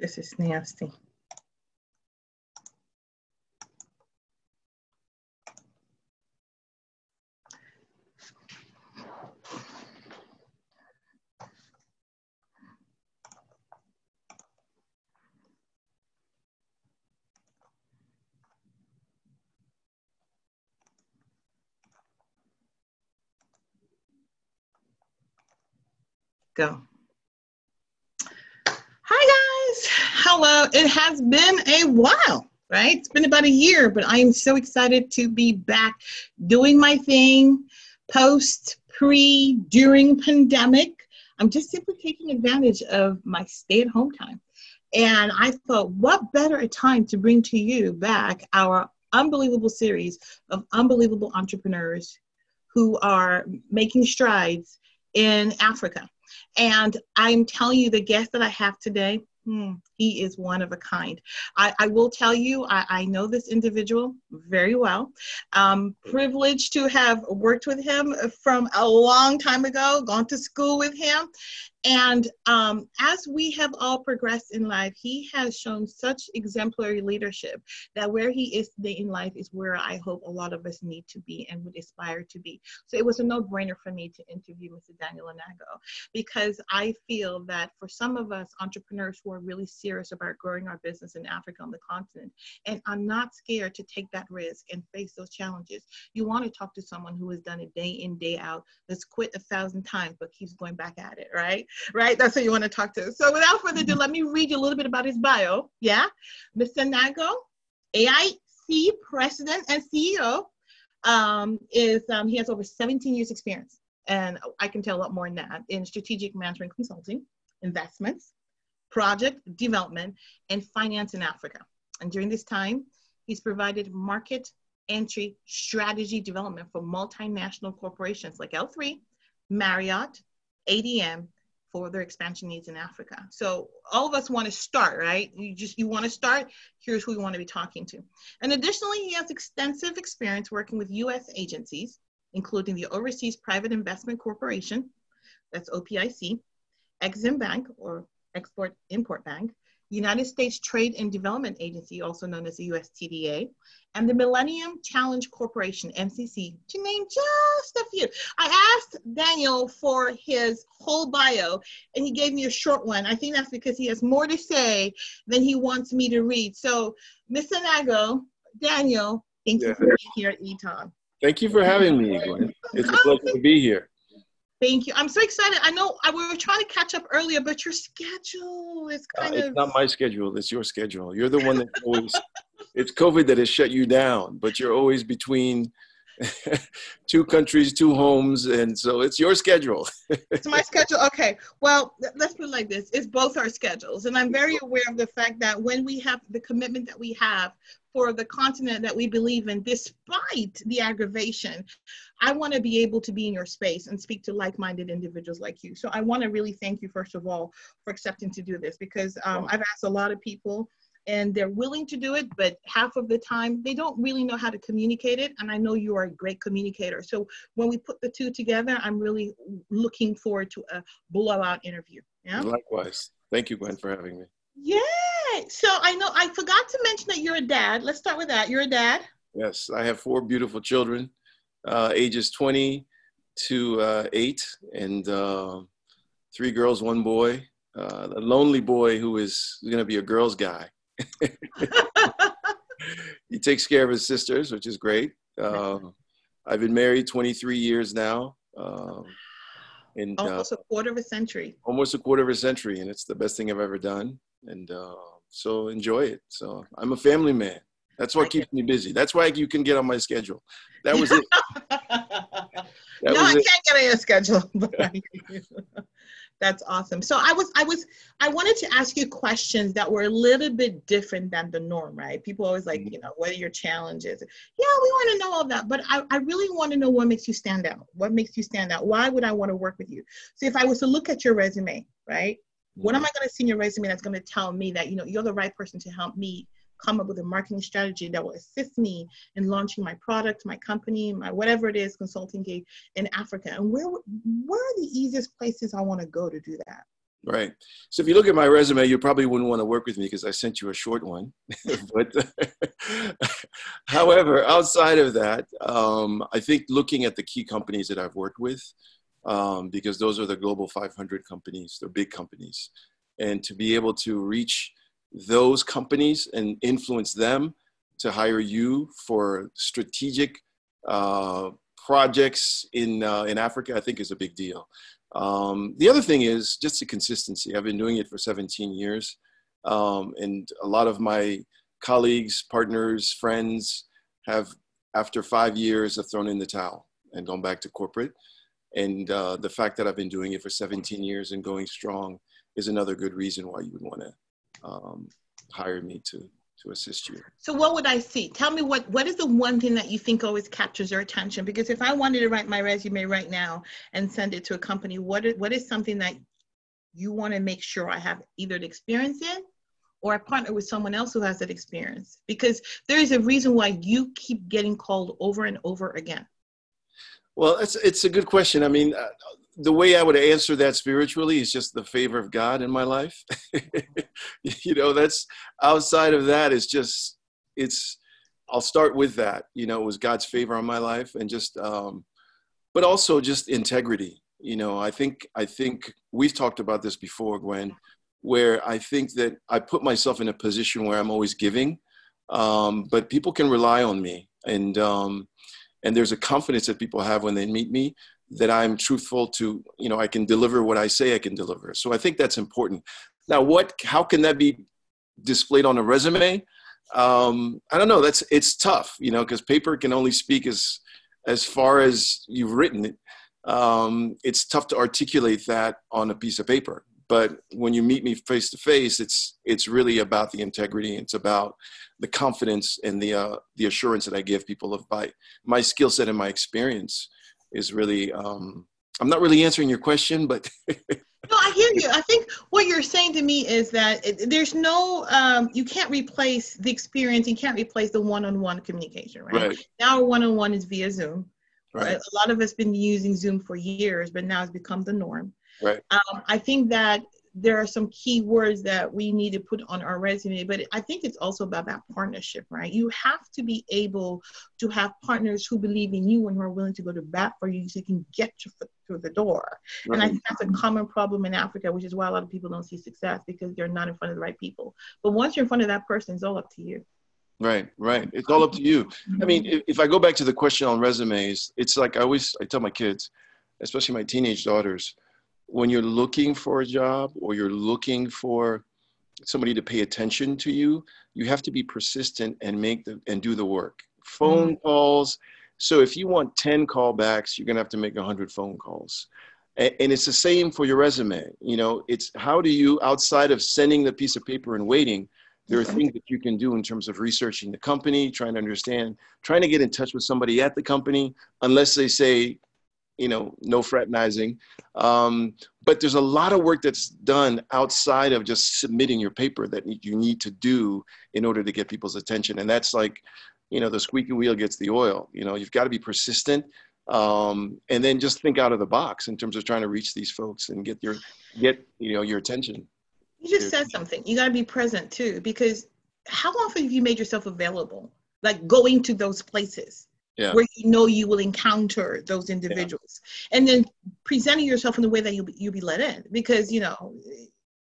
This is nasty. Go. Hi guys. Hello. It has been a while, right? It's been about a year, but I am so excited to be back doing my thing post, pre, during pandemic. I'm just simply taking advantage of my stay at home time. And I thought, what better a time to bring to you back our unbelievable series of unbelievable entrepreneurs who are making strides in Africa. And I'm telling you, the guest that I have today, hmm, he is one of a kind. I, I will tell you, I, I, know this individual very well. Um, privileged to have worked with him from a long time ago, gone to school with him. And um, as we have all progressed in life, he has shown such exemplary leadership that where he is today in life is where I hope a lot of us need to be and would aspire to be. So it was a no brainer for me to interview Mr. Daniel Onago because I feel that for some of us entrepreneurs who are really serious about growing our business in Africa on the continent and I'm not scared to take that risk and face those challenges, you want to talk to someone who has done it day in, day out, that's quit a thousand times but keeps going back at it, right? right? That's who you want to talk to. So without further ado, let me read you a little bit about his bio. Yeah. Mr. Nago, AIC president and CEO, um, is um, he has over 17 years experience. And I can tell a lot more than that in strategic management consulting, investments, project development, and finance in Africa. And during this time, he's provided market entry strategy development for multinational corporations like L3, Marriott, ADM, for their expansion needs in Africa. So all of us want to start, right? You just you want to start, here's who we want to be talking to. And additionally, he has extensive experience working with US agencies, including the Overseas Private Investment Corporation, that's OPIC, Exim Bank or Export Import Bank, United States Trade and Development Agency, also known as the USTDA, and the Millennium Challenge Corporation, MCC, to name just a few. I asked Daniel for his whole bio, and he gave me a short one. I think that's because he has more to say than he wants me to read. So, Mr. Nago, Daniel, thank yeah. you for being here at ETON. Thank you for having me. It's a pleasure to be here. Thank you. I'm so excited. I know I, we were trying to catch up earlier, but your schedule is uh, kind uh, of. It's not my schedule. It's your schedule. You're the one that always. it's COVID that has shut you down, but you're always between two countries, two homes, and so it's your schedule. it's my schedule. Okay. Well, let's put it like this: it's both our schedules, and I'm very aware of the fact that when we have the commitment that we have for the continent that we believe in, despite the aggravation, I want to be able to be in your space and speak to like-minded individuals like you. So I want to really thank you first of all for accepting to do this because um, I've asked a lot of people and they're willing to do it, but half of the time they don't really know how to communicate it. And I know you are a great communicator. So when we put the two together, I'm really looking forward to a blowout interview. Yeah. Likewise. Thank you, Gwen, for having me. Yeah. So I know I forgot to mention that you're a dad. Let's start with that. You're a dad. Yes, I have four beautiful children, uh, ages 20 to uh, eight, and uh, three girls, one boy. Uh, a lonely boy who is going to be a girl's guy. he takes care of his sisters, which is great. Uh, I've been married 23 years now. Um, and, almost uh, a quarter of a century. Almost a quarter of a century, and it's the best thing I've ever done. And uh, so enjoy it. So I'm a family man. That's what keeps me busy. That's why you can get on my schedule. That was it. That no, was I it. can't get on your schedule. That's awesome. So I was, I was, I wanted to ask you questions that were a little bit different than the norm, right? People always like, mm-hmm. you know, what are your challenges? Yeah, we want to know all that, but I, I really want to know what makes you stand out. What makes you stand out? Why would I want to work with you? So if I was to look at your resume, right? What am mm-hmm. I going to see in your resume that's going to tell me that, you know, you're the right person to help me come up with a marketing strategy that will assist me in launching my product, my company, my whatever it is, consulting gig in Africa. And where where are the easiest places I want to go to do that? Right. So if you look at my resume, you probably wouldn't want to work with me because I sent you a short one. but however, outside of that, um, I think looking at the key companies that I've worked with, um, because those are the global 500 companies, they're big companies, and to be able to reach those companies and influence them to hire you for strategic uh, projects in uh, in Africa, I think is a big deal. Um, the other thing is just the consistency. I've been doing it for 17 years, um, and a lot of my colleagues, partners, friends have, after five years, have thrown in the towel and gone back to corporate. And uh, the fact that I've been doing it for 17 years and going strong is another good reason why you would want to um, hire me to to assist you. So what would I see? Tell me what what is the one thing that you think always captures your attention? Because if I wanted to write my resume right now and send it to a company, what is, what is something that you want to make sure I have either the experience in or I partner with someone else who has that experience? Because there is a reason why you keep getting called over and over again. Well, it's it's a good question. I mean, uh, the way I would answer that spiritually is just the favor of God in my life. you know, that's outside of that is just it's. I'll start with that. You know, it was God's favor on my life, and just, um, but also just integrity. You know, I think I think we've talked about this before, Gwen, where I think that I put myself in a position where I'm always giving, um, but people can rely on me, and um, and there's a confidence that people have when they meet me that I'm truthful to, you know, I can deliver what I say I can deliver. So I think that's important. Now, what, how can that be displayed on a resume? Um, I don't know. That's it's tough, you know, because paper can only speak as as far as you've written it. Um, it's tough to articulate that on a piece of paper. But when you meet me face to face, it's it's really about the integrity. It's about the confidence and the uh, the assurance that I give people of my my skill set and my experience is really um, i'm not really answering your question but no i hear you i think what you're saying to me is that it, there's no um, you can't replace the experience you can't replace the one-on-one communication right, right. now one-on-one is via zoom right. right. a lot of us been using zoom for years but now it's become the norm right um, i think that there are some key words that we need to put on our resume, but I think it's also about that partnership, right? You have to be able to have partners who believe in you and who are willing to go to bat for you so you can get your foot through the door. Right. And I think that's a common problem in Africa, which is why a lot of people don't see success because they're not in front of the right people. But once you're in front of that person, it's all up to you. Right, right. It's all up to you. I mean, if, if I go back to the question on resumes, it's like I always I tell my kids, especially my teenage daughters, when you're looking for a job or you're looking for somebody to pay attention to you, you have to be persistent and make the and do the work. Phone mm-hmm. calls. So if you want 10 callbacks, you're gonna have to make 100 phone calls. And, and it's the same for your resume. You know, it's how do you outside of sending the piece of paper and waiting, there are mm-hmm. things that you can do in terms of researching the company, trying to understand, trying to get in touch with somebody at the company, unless they say, you know, no fraternizing. Um, but there's a lot of work that's done outside of just submitting your paper that you need to do in order to get people's attention. And that's like, you know, the squeaky wheel gets the oil. You know, you've got to be persistent. Um, and then just think out of the box in terms of trying to reach these folks and get your get you know your attention. You just said something. You got to be present too, because how often have you made yourself available? Like going to those places yeah. where you know you will encounter those individuals yeah. and then presenting yourself in the way that you'll be, you'll be let in because you know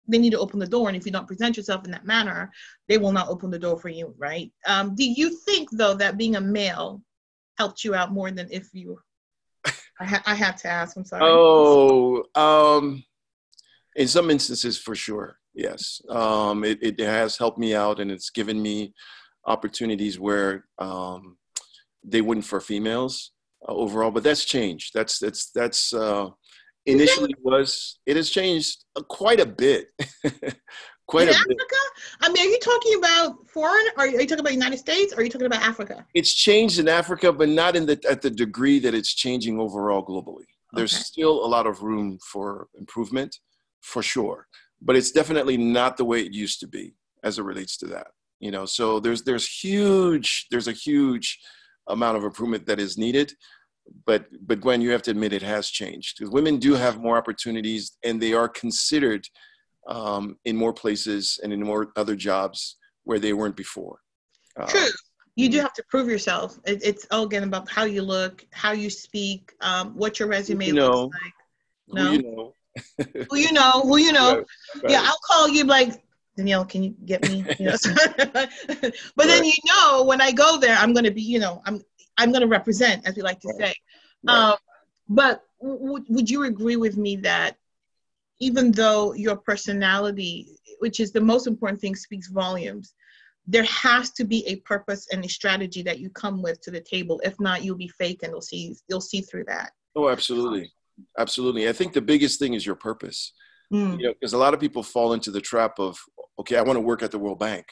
they need to open the door and if you don't present yourself in that manner they will not open the door for you right um, do you think though that being a male helped you out more than if you I, ha- I had to ask i'm sorry oh um, in some instances for sure yes um, it, it has helped me out and it's given me opportunities where um, they wouldn't for females uh, overall, but that's changed. That's that's that's uh, initially was it has changed uh, quite a bit. quite in a Africa? bit. I mean, are you talking about foreign? Or are you talking about United States? Or are you talking about Africa? It's changed in Africa, but not in the at the degree that it's changing overall globally. There's okay. still a lot of room for improvement, for sure. But it's definitely not the way it used to be as it relates to that. You know, so there's there's huge there's a huge amount of improvement that is needed. but but Gwen, you have to admit it has changed women do have more opportunities and they are considered um, in more places and in more other jobs where they weren't before. Uh, True. You do have to prove yourself. It, it's all again about how you look, how you speak, um, what your resume you know, looks like. No. Who you know. who you know, who you know. Right, right. Yeah, I'll call you like Daniel, can you get me? You know, but right. then you know when I go there, I'm gonna be, you know, I'm I'm gonna represent, as we like to say. Um, but w- would you agree with me that even though your personality, which is the most important thing, speaks volumes, there has to be a purpose and a strategy that you come with to the table. If not, you'll be fake and you'll see you'll see through that. Oh, absolutely, absolutely. I think the biggest thing is your purpose. Mm. You know, because a lot of people fall into the trap of, okay, I want to work at the World Bank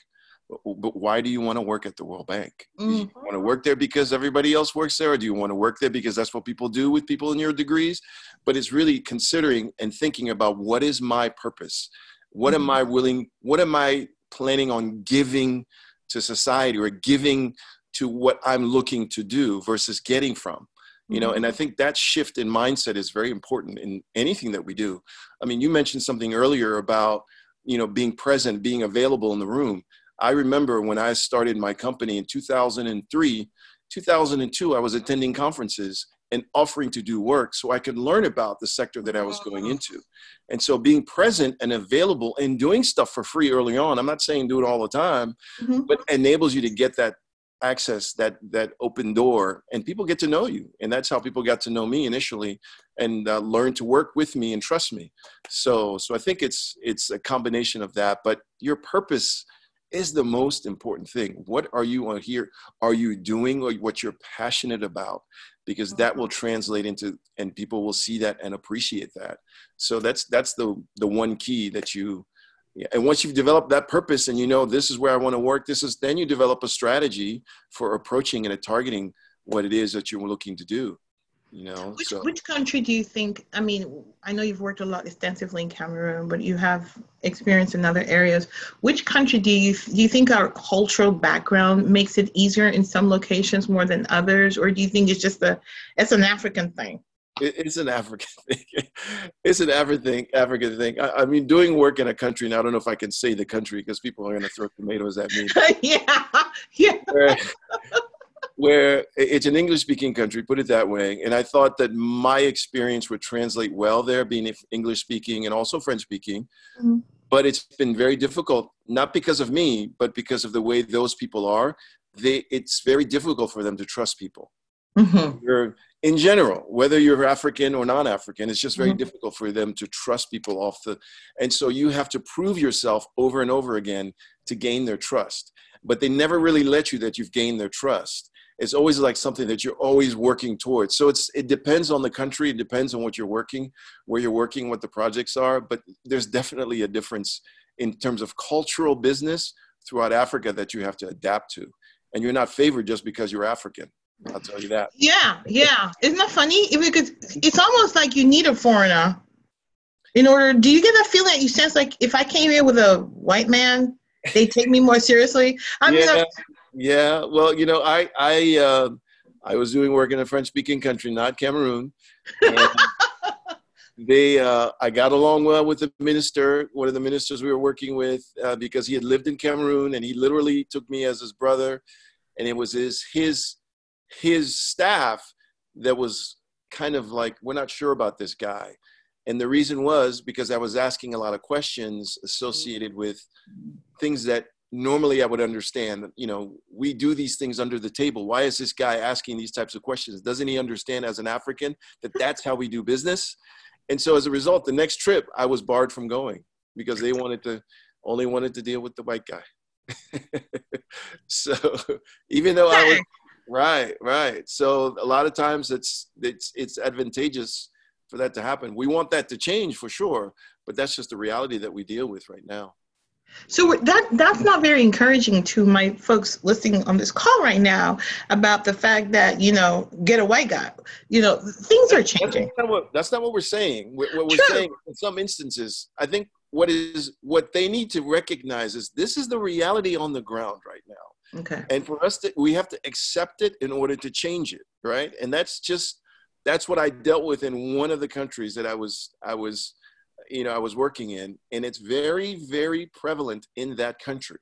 but why do you want to work at the World Bank? Mm-hmm. Do you mm-hmm. want to work there because everybody else works there, or do you want to work there because that's what people do with people in your degrees? But it's really considering and thinking about what is my purpose? What mm-hmm. am I willing, what am I planning on giving to society or giving to what I'm looking to do versus getting from? You know, and I mm-hmm. think that shift in mindset is very important in anything that we do. I mean, you mentioned something earlier about, you know, being present, being available in the room I remember when I started my company in 2003, 2002, I was attending conferences and offering to do work so I could learn about the sector that I was going into. And so being present and available and doing stuff for free early on, I'm not saying do it all the time, mm-hmm. but enables you to get that access that that open door and people get to know you and that's how people got to know me initially and uh, learn to work with me and trust me so so i think it's it's a combination of that but your purpose is the most important thing. What are you on here? Are you doing what you're passionate about? Because that will translate into, and people will see that and appreciate that. So that's that's the the one key that you. And once you've developed that purpose and you know this is where I want to work, this is then you develop a strategy for approaching and targeting what it is that you're looking to do you know which, so. which country do you think i mean i know you've worked a lot extensively in cameroon but you have experience in other areas which country do you do you think our cultural background makes it easier in some locations more than others or do you think it's just a it's an african thing it's an African thing. It's an African thing. African thing. I, I, mean, doing work in a country, and I don't know if I can say the country because people are going to throw tomatoes at me. yeah, yeah where it's an English speaking country, put it that way. And I thought that my experience would translate well there, being English speaking and also French speaking. Mm-hmm. But it's been very difficult, not because of me, but because of the way those people are. They, it's very difficult for them to trust people. Mm-hmm. In general, whether you're African or non African, it's just very mm-hmm. difficult for them to trust people off the. And so you have to prove yourself over and over again to gain their trust. But they never really let you that you've gained their trust it's always like something that you're always working towards so it's it depends on the country it depends on what you're working where you're working what the projects are but there's definitely a difference in terms of cultural business throughout africa that you have to adapt to and you're not favored just because you're african i'll tell you that. Yeah yeah. Isn't that funny? Because it's almost like you need a foreigner. In order do you get that feeling that you sense like if i came here with a white man they take me more seriously? I mean yeah. Yeah, well, you know, I I uh, I was doing work in a French speaking country, not Cameroon. they uh, I got along well with the minister, one of the ministers we were working with, uh, because he had lived in Cameroon and he literally took me as his brother, and it was his his his staff that was kind of like we're not sure about this guy. And the reason was because I was asking a lot of questions associated with things that normally I would understand, you know, we do these things under the table. Why is this guy asking these types of questions? Doesn't he understand as an African that that's how we do business? And so as a result, the next trip I was barred from going because they wanted to only wanted to deal with the white guy. so even though I was right, right. So a lot of times it's it's it's advantageous for that to happen. We want that to change for sure, but that's just the reality that we deal with right now. So that that's not very encouraging to my folks listening on this call right now about the fact that you know get a white guy. You know things are changing. That's not what, that's not what we're saying. What we're True. saying in some instances, I think what is what they need to recognize is this is the reality on the ground right now. Okay. And for us to we have to accept it in order to change it, right? And that's just that's what I dealt with in one of the countries that I was I was you know I was working in, and it's very very prevalent in that country.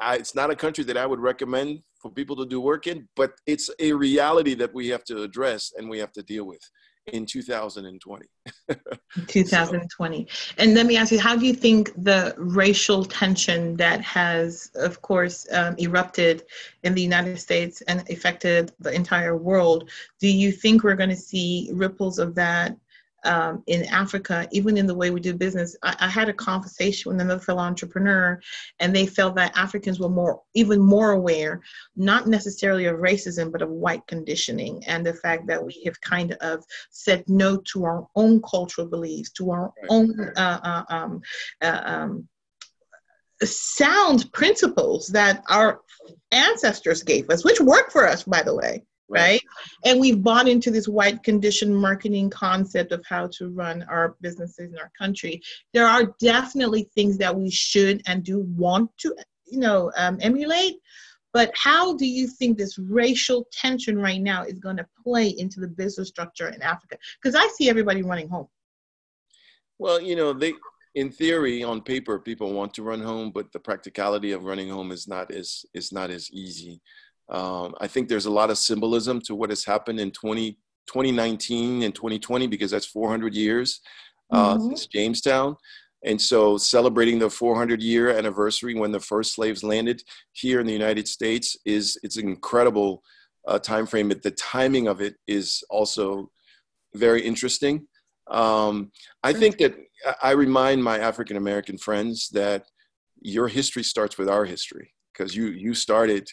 I, it's not a country that I would recommend for people to do work in, but it's a reality that we have to address and we have to deal with in 2020. 2020. And let me ask you, how do you think the racial tension that has, of course, um, erupted in the United States and affected the entire world, do you think we're going to see ripples of that um, in Africa, even in the way we do business. I, I, had a conversation with another fellow entrepreneur, and they felt that Africans were more, even more aware, not necessarily of racism, but of white conditioning and the fact that we have kind of said no to our own cultural beliefs, to our own uh, uh, um, uh, um, sound principles that our ancestors gave us, which work for us, by the way right. right? And we've bought into this white condition marketing concept of how to run our businesses in our country. There are definitely things that we should and do want to, you know, um, emulate. But how do you think this racial tension right now is going to play into the business structure in Africa? Because I see everybody running home. Well, you know, they in theory, on paper, people want to run home, but the practicality of running home is not as is not as easy. Um, I think there's a lot of symbolism to what has happened in 20, 2019 and 2020 because that's 400 years uh, mm-hmm. since Jamestown. And so celebrating the 400 year anniversary when the first slaves landed here in the United States is it's an incredible uh, time frame. But the timing of it is also very interesting. Um, I think that I remind my African American friends that your history starts with our history because you you started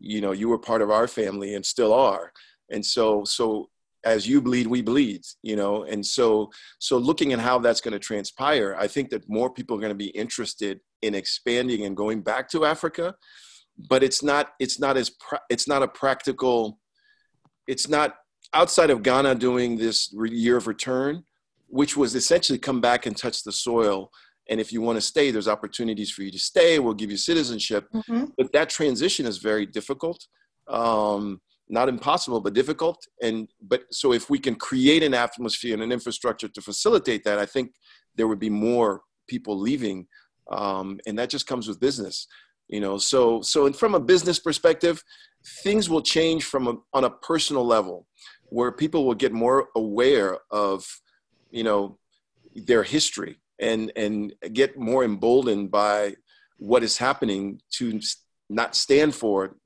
you know you were part of our family and still are. And so so as you bleed we bleed you know? And so so looking at how that's going to transpire i think that more people are going to be interested in expanding and going back to africa but it's not it's not as it's not a practical it's not outside of ghana doing this year of return which was essentially come back and touch the soil and if you want to stay, there's opportunities for you to stay. We'll give you citizenship. Mm-hmm. But that transition is very difficult. Um, not impossible, but difficult. And but so if we can create an atmosphere and an infrastructure to facilitate that, I think there would be more people leaving, um, and that just comes with business, you know. So so and from a business perspective, things will change from a, on a personal level, where people will get more aware of, you know, their history and and get more emboldened by what is happening to not stand for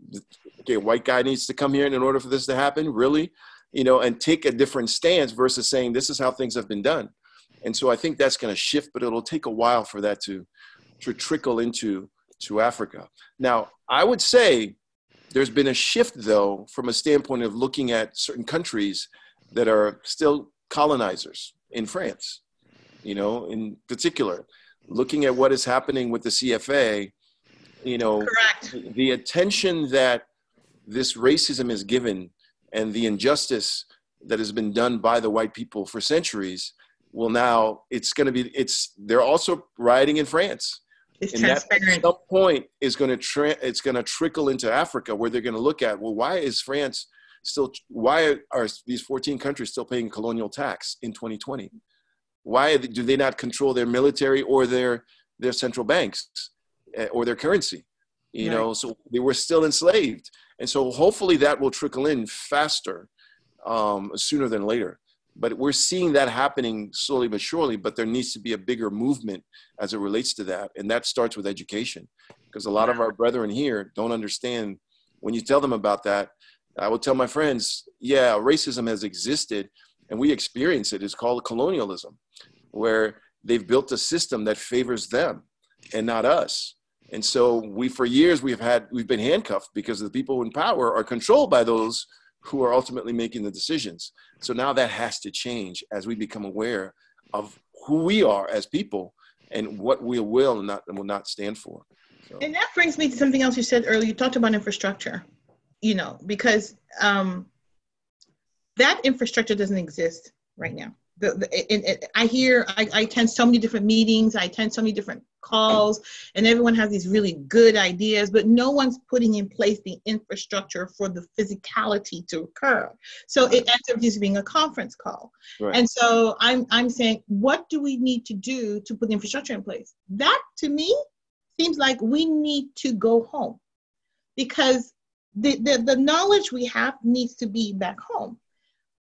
okay white guy needs to come here in order for this to happen? Really? You know and take a different stance versus saying this is how things have been done. And so i think that's going to shift but it'll take a while for that to to trickle into to africa. Now i would say there's been a shift though from a standpoint of looking at certain countries that are still colonizers in france you know, in particular, looking at what is happening with the CFA, you know, Correct. the attention that this racism is given and the injustice that has been done by the white people for centuries will now it's going to be it's they're also rioting in France. It's and transparent. That at some point is going to tra- it's going to trickle into Africa where they're going to look at well why is France still why are these 14 countries still paying colonial tax in 2020? Why do they not control their military or their their central banks eh, or their currency? You right. know, so they were still enslaved, and so hopefully that will trickle in faster, um, sooner than later. But we're seeing that happening slowly but surely. But there needs to be a bigger movement as it relates to that, and that starts with education, because a lot of our brethren here don't understand. When you tell them about that, I will tell my friends, yeah, racism has existed, and we experience it. It's called colonialism where they've built a system that favors them and not us. And so we, for years, we've had we've been handcuffed because the people in power are controlled by those who are ultimately making the decisions. So now that has to change as we become aware of who we are as people and what we will and not and will not stand for. So. And that brings me to something else you said earlier. You talked about infrastructure, you know, because um, that infrastructure doesn't exist right now the, the it, it, I hear I, I attend so many different meetings. I attend so many different calls and everyone has these really good ideas, but no one's putting in place the infrastructure for the physicality to occur. So it ends up just being a conference call. Right. And so I'm I'm saying, what do we need to do to put the infrastructure in place? That to me seems like we need to go home because the, the, the knowledge we have needs to be back home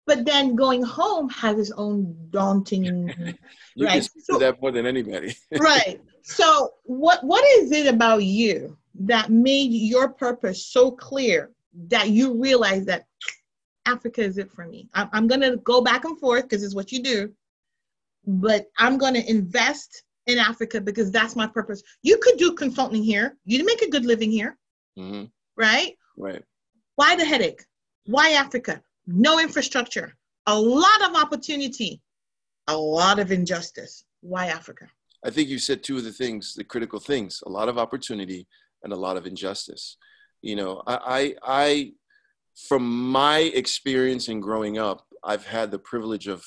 but then going home has its own daunting you right? Can so, that more than anybody. Right. So what what is it about you that made your purpose so clear that you realize that africa is it for me? I'm, I'm going to go back and forth because it's what you do but i'm going to invest in africa because that's my purpose. You could do consulting here. You make a good living here. Mm-hmm. right? Right. Why the headache? Why africa no infrastructure, a lot of opportunity, a lot of injustice. Why Africa? I think you said two of the things, the critical things, a lot of opportunity and a lot of injustice. You know, I, I, I from my experience in growing up, I've had the privilege of,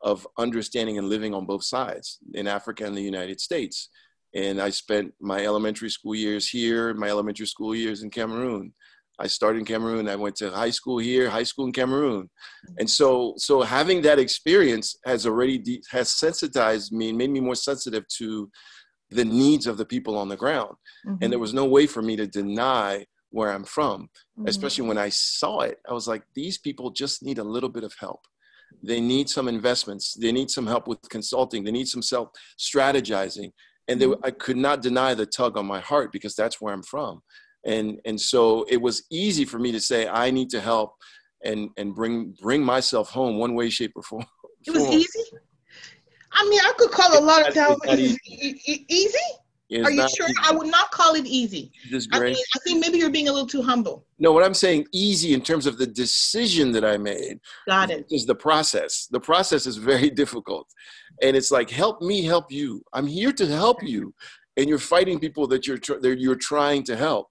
of understanding and living on both sides in Africa and the United States. And I spent my elementary school years here, my elementary school years in Cameroon. I started in Cameroon. I went to high school here, high school in Cameroon, and so so having that experience has already de- has sensitized me, and made me more sensitive to the needs of the people on the ground. Mm-hmm. And there was no way for me to deny where I'm from, mm-hmm. especially when I saw it. I was like, these people just need a little bit of help. They need some investments. They need some help with consulting. They need some self strategizing. And they, mm-hmm. I could not deny the tug on my heart because that's where I'm from and and so it was easy for me to say i need to help and and bring bring myself home one way shape or form it was easy i mean i could call a lot of times easy, easy? Are you sure? Easy. I would not call it easy. I, mean, I think maybe you're being a little too humble. No, what I'm saying, easy in terms of the decision that I made. Got it. Is the process. The process is very difficult, and it's like, help me, help you. I'm here to help you, and you're fighting people that you're tr- that you're trying to help.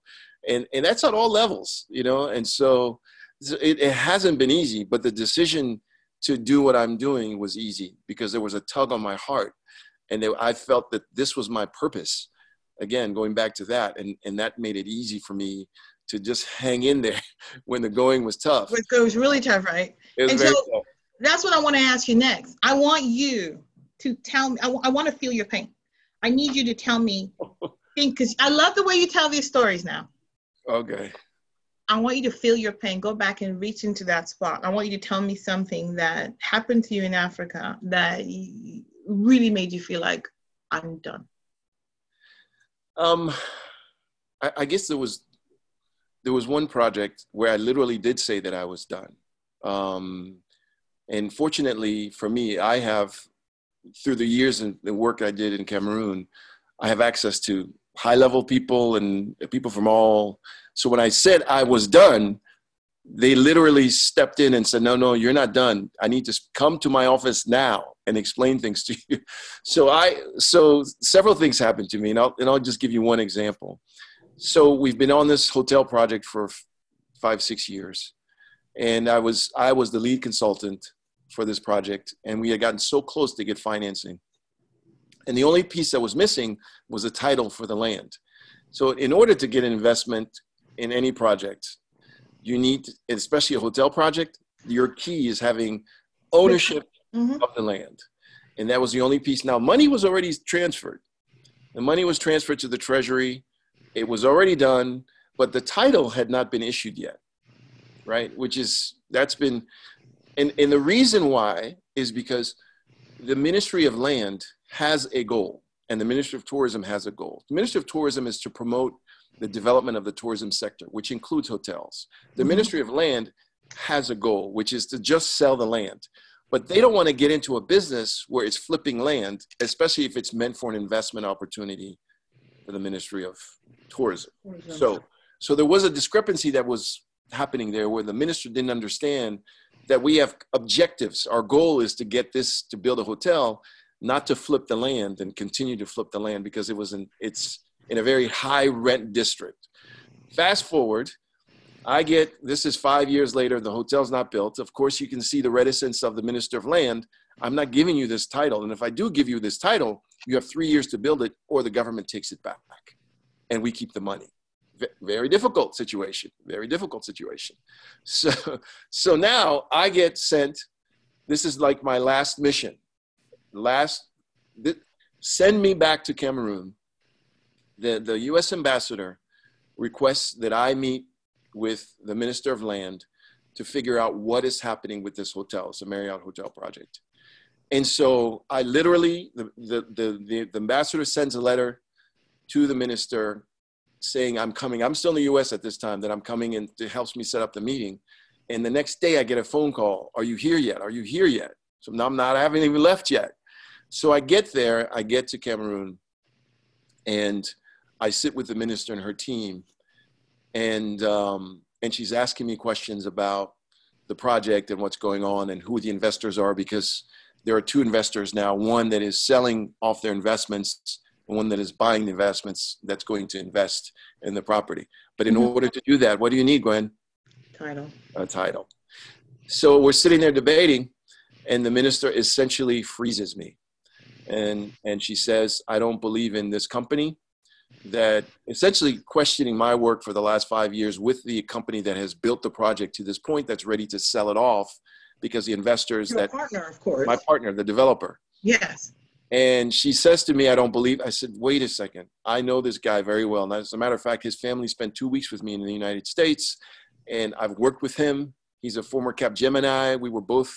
And and that's at all levels you know? And so it, it hasn't been easy but the decision to do what i'm doing was easy because there was a tug on my heart. And they, i felt that this was my purpose. Again going back to that and and that made it easy for me to just hang in there when the going was tough. It was really tough right? It was and very so tough. that's what i want to ask you next. I want you to tell me I, w- I want to feel your pain i need you to tell me because i love the way you tell these stories now Okay. I want you to feel your pain. Go back and reach into that spot. I want you to tell me something that happened to you in Africa that really made you feel like I'm done. Um, I, I guess there was there was one project where I literally did say that I was done. Um, and fortunately for me, I have through the years and the work I did in Cameroon, I have access to high level people and people from all. So when I said I was done, they literally stepped in and said, "No, no, you're not done. I need to come to my office now and explain things to you." So I, so several things happened to me, and I'll and I'll just give you one example. So we've been on this hotel project for five, six years, and I was I was the lead consultant for this project, and we had gotten so close to get financing and the only piece that was missing was a title for the land. So, in order to get an investment in any project, you need, especially a hotel project, your key is having ownership mm-hmm. of the land. And that was the only piece. Now, money was already transferred. The money was transferred to the treasury. It was already done, but the title had not been issued yet, right? Which is, that's been, and, and the reason why is because the Ministry of Land has a goal, and the Ministry of Tourism has a goal. The Ministry of Tourism is to promote the development of the tourism sector, which includes hotels. The mm-hmm. Ministry of Land has a goal, which is to just sell the land. But they don't want to get into a business where it's flipping land, especially if it's meant for an investment opportunity for the Ministry of Tourism. So, so there was a discrepancy that was happening there where the minister didn't understand that we have objectives. Our goal is to get this to build a hotel, not to flip the land and continue to flip the land because it was in it's in a very high rent district. Fast forward, I get this is five years later, the hotel's not built. Of course, you can see the reticence of the Minister of Land. I'm not giving you this title. And if I do give you this title, you have three years to build it, or the government takes it back and we keep the money. Very difficult situation, very difficult situation. So, so now I get sent, this is like my last mission. Last, th- send me back to Cameroon. The, the US ambassador requests that I meet with the Minister of Land to figure out what is happening with this hotel. It's a Marriott hotel project. And so I literally, the, the, the, the, ambassador sends a letter to the minister saying, I'm coming. I'm still in the US at this time, that I'm coming and it helps me set up the meeting. And the next day I get a phone call Are you here yet? Are you here yet? So I'm not, I haven't even left yet. So I get there, I get to Cameroon, and I sit with the minister and her team. And, um, and she's asking me questions about the project and what's going on and who the investors are because there are two investors now one that is selling off their investments and one that is buying the investments that's going to invest in the property. But in mm-hmm. order to do that what do you need gwen? Title. A title. So we're sitting there debating and the minister essentially freezes me. And and she says i don't believe in this company. That essentially questioning my work for the last five years with the company that has built the project to this point that's ready to sell it off because the investors Your that partner, of course, my partner, the developer. Yes. And she says to me, I don't believe. I said, wait a second. I know this guy very well. And as a matter of fact, his family spent two weeks with me in the United States, and I've worked with him. He's a former Capgemini. We were both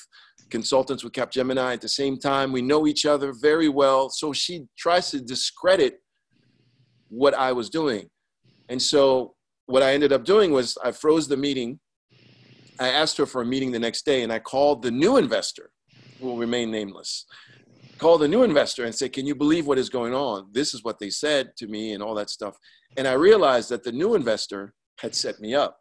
consultants with Capgemini at the same time. We know each other very well. So she tries to discredit what I was doing. And so what I ended up doing was I froze the meeting I asked her for a meeting the next day and I called the new investor, who will remain nameless. Called the new investor and said, Can you believe what is going on? This is what they said to me and all that stuff. And I realized that the new investor had set me up.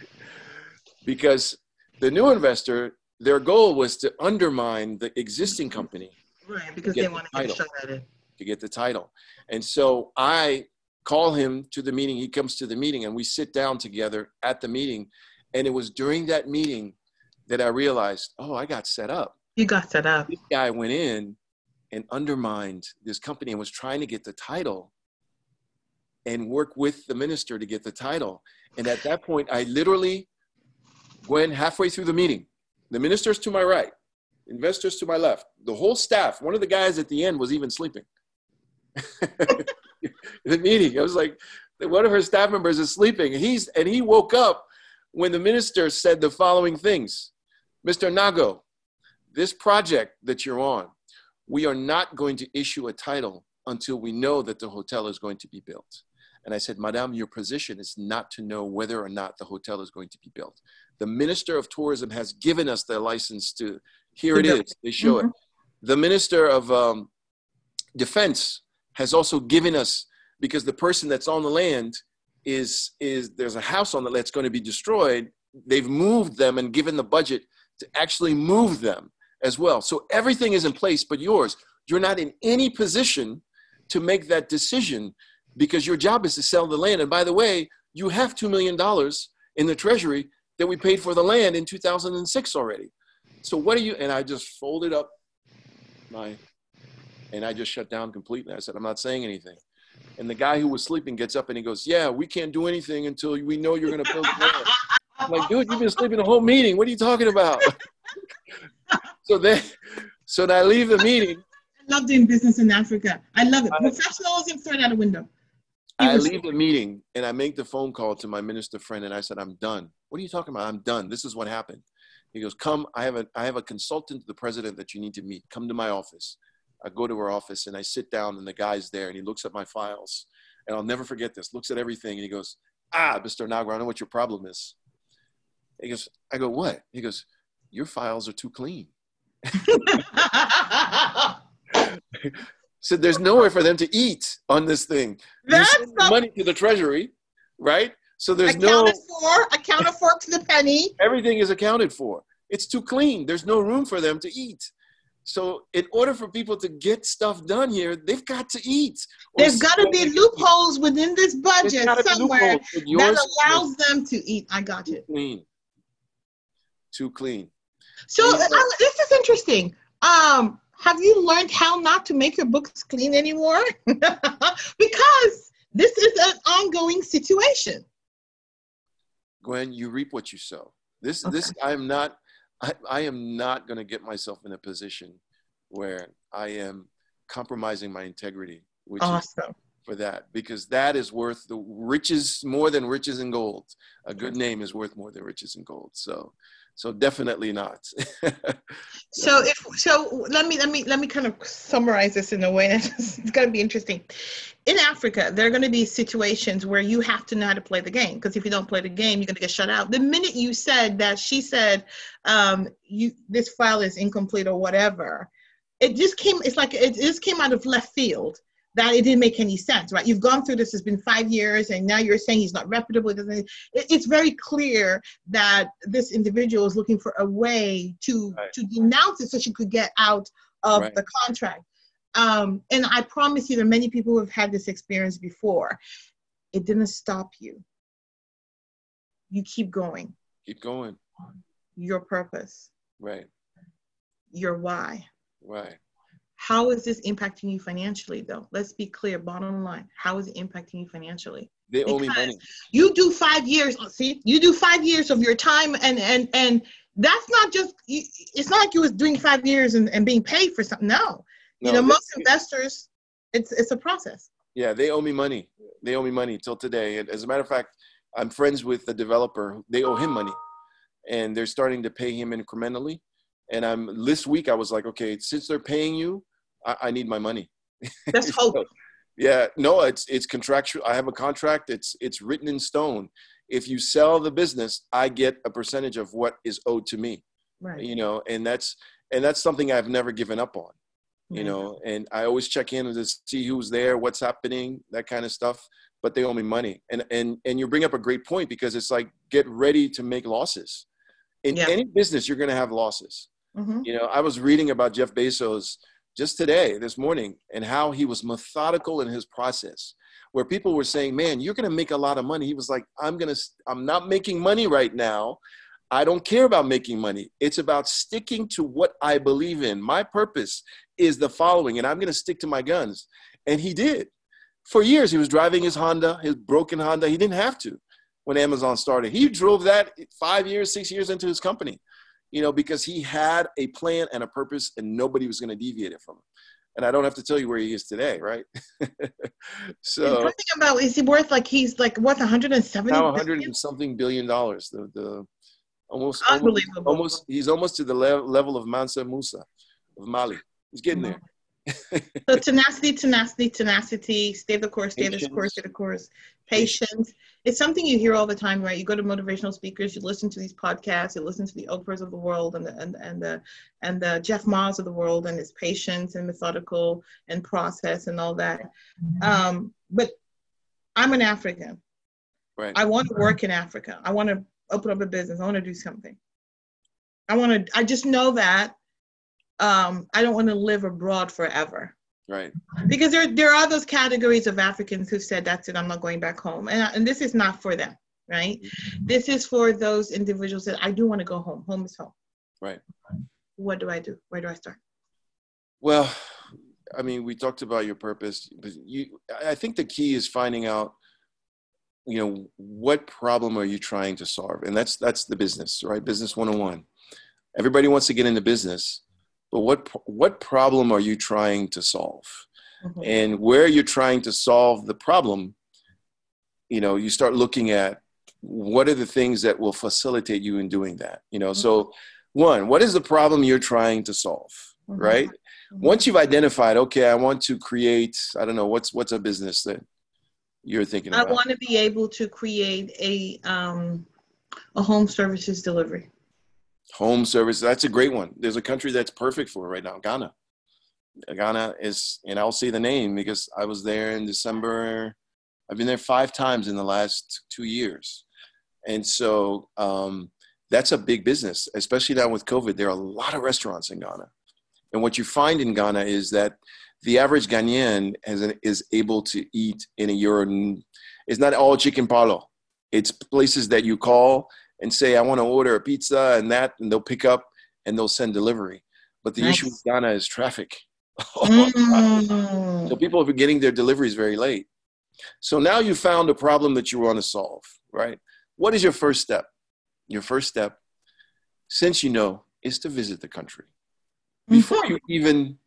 because the new investor, their goal was to undermine the existing company. Right, because they the to To get the title. And so I call him to the meeting. He comes to the meeting and we sit down together at the meeting and it was during that meeting that I realized, oh, I got set up. You got set up. This guy went in and undermined this company and was trying to get the title and work with the minister to get the title. And at that point, I literally went halfway through the meeting. The minister's to my right, investors to my left, the whole staff. One of the guys at the end was even sleeping. the meeting, I was like, one of her staff members is sleeping. He's and he woke up when the minister said the following things Mr. Nago, this project that you're on, we are not going to issue a title until we know that the hotel is going to be built. And I said, Madame, your position is not to know whether or not the hotel is going to be built. The Minister of Tourism has given us the license to, here it is, they show mm-hmm. it. The Minister of um, Defense has also given us, because the person that's on the land is is there's a house on the land that's going to be destroyed they've moved them and given the budget to actually move them as well. So everything is in place but yours. You're not in any position to make that decision because your job is to sell the land. And by the way you have $2 million in the treasury that we paid for the land in 2006 already. So what are you and i just folded up my and i just shut down completely. I said i'm not saying anything. And the guy who was sleeping gets up and he goes, Yeah, we can't do anything until we know you're going to build the I'm like, dude, you've been sleeping the whole meeting. What are you talking about? so then, so then I leave the meeting. I love doing business in Africa. I love it. I, Professionalism thrown out a window. I leave the meeting and I make the phone call to my minister friend and I said, I'm done. What are you talking about? I'm done. This is what happened. He goes, Come, I have a I have a consultant to the president that you need to meet. Come to my office. I go to her office and I sit down and the guy's there and he looks at my files and I'll never forget this. Looks at everything and he goes, "Ah, Mr. Nagra, I know what your problem is." He goes, "I go what?" He goes, "Your files are too clean." so there's nowhere for them to eat on this thing. That's you send money to the treasury, right? So there's accounted no for, accounted for to the penny. Everything is accounted for. It's too clean. There's no room for them to eat. So, in order for people to get stuff done here, they've got to eat. There's got to be loopholes within this budget somewhere that allows them to eat. I got you. Too clean. Too clean. So, uh, this is interesting. Um, have you learned how not to make your books clean anymore? because this is an ongoing situation. Gwen, you reap what you sow. This, okay. this, I'm not, I, I am not going to get myself in a position where I am compromising my integrity, which awesome. is for that, because that is worth the riches more than riches and gold. A good name is worth more than riches and gold. So, so definitely not. so if so, let me let me let me kind of summarize this in a way that's going to be interesting. In Africa, there are going to be situations where you have to know how to play the game because if you don't play the game, you're going to get shut out. The minute you said that, she said, um, "You this file is incomplete" or whatever, it just came. It's like it just came out of left field that it didn't make any sense, right? You've gone through this, it's been five years, and now you're saying he's not reputable. It doesn't, it's very clear that this individual is looking for a way to, right. to denounce it so she could get out of right. the contract. Um, and I promise you, there are many people who have had this experience before. It didn't stop you. You keep going. Keep going. Your purpose. Right. Your why. Right how is this impacting you financially, though? Let's be clear. Bottom line, how is it impacting you financially? They owe me money. You do five years. See, you do five years of your time, and and and that's not just. It's not like you was doing five years and, and being paid for something. No, no you know, most investors, it's it's a process. Yeah, they owe me money. They owe me money till today. And as a matter of fact, I'm friends with the developer. They owe him money, and they're starting to pay him incrementally. And I'm this week. I was like, okay, since they're paying you, I, I need my money. That's hope. so, yeah, no, it's it's contractual. I have a contract. It's it's written in stone. If you sell the business, I get a percentage of what is owed to me. Right. You know, and that's and that's something I've never given up on. You know, and I always check in to see who's there, what's happening, that kind of stuff. But they owe me money, and and and you bring up a great point because it's like get ready to make losses. In yeah. any business, you're going to have losses. Mm-hmm. You know, I was reading about Jeff Bezos just today, this morning, and how he was methodical in his process. Where people were saying, "Man, you're going to make a lot of money." He was like, "I'm going to. I'm not making money right now. I don't care about making money. It's about sticking to what I believe in. My purpose is the following, and I'm going to stick to my guns." And he did. For years, he was driving his Honda, his broken Honda. He didn't have to when Amazon started. He drove that five years, six years into his company you know, because he had a plan and a purpose and nobody was going to deviate it from him. And I don't have to tell you where he is today, right? so and about is he worth like he's like what 170 now 100 and something billion dollars. The the almost almost, almost he's almost to the le- level of Mansa Musa of Mali. He's getting mm-hmm. there so tenacity, tenacity, tenacity, stay the course, stay the course, stay the course, patience. It's something you hear all the time, right? You go to motivational speakers, you listen to these podcasts, you listen to the Oprahs of the world and the and, and the and the Jack Ma's of the world and his patience and methodical and process and all that. Um, but I'm an African. Right. I want to work in Africa. I want to open up a business. I want to do something. I want to. I just know that um, I don't want to live abroad forever. Right. Because there, there are those categories of Africans who said, that's it, I'm not going back home. And, and this is not for them, right? Mm-hmm. This is for those individuals that I do want to go home. Home is home. Right. What do I do? Where do I start? Well, I mean, we talked about your purpose. but You, I think the key is finding out, you know, what problem are you trying to solve? And that's, that's the business, right? Business 101. Everybody wants to get into business but what what problem are you trying to solve mm-hmm. and where you're trying to solve the problem you know you start looking at what are the things that will facilitate you in doing that you know mm-hmm. so one what is the problem you're trying to solve mm-hmm. right mm-hmm. once you've identified okay i want to create i don't know what's what's a business that you're thinking about? i want to be able to create a um a home services delivery home service that's a great one. There's a country that's perfect for it right now ghana. Ghana is and i'll say the name because i was there in december. I've been there five times in the last two years. And so um, that's a big business especially now with covid. There are a lot of restaurants in ghana. And what you find in ghana is that the average ghanaian an, is able to eat in a euro it's not all chicken palo it's places that you call and say, I want to order a pizza and that, and they'll pick up and they'll send delivery. But the Nice. issue with Ghana is traffic. Mm. So people are getting their deliveries very late. So now you found a problem that you want to solve, right? What is your first step? Your first step, since you know, is to visit the country before you even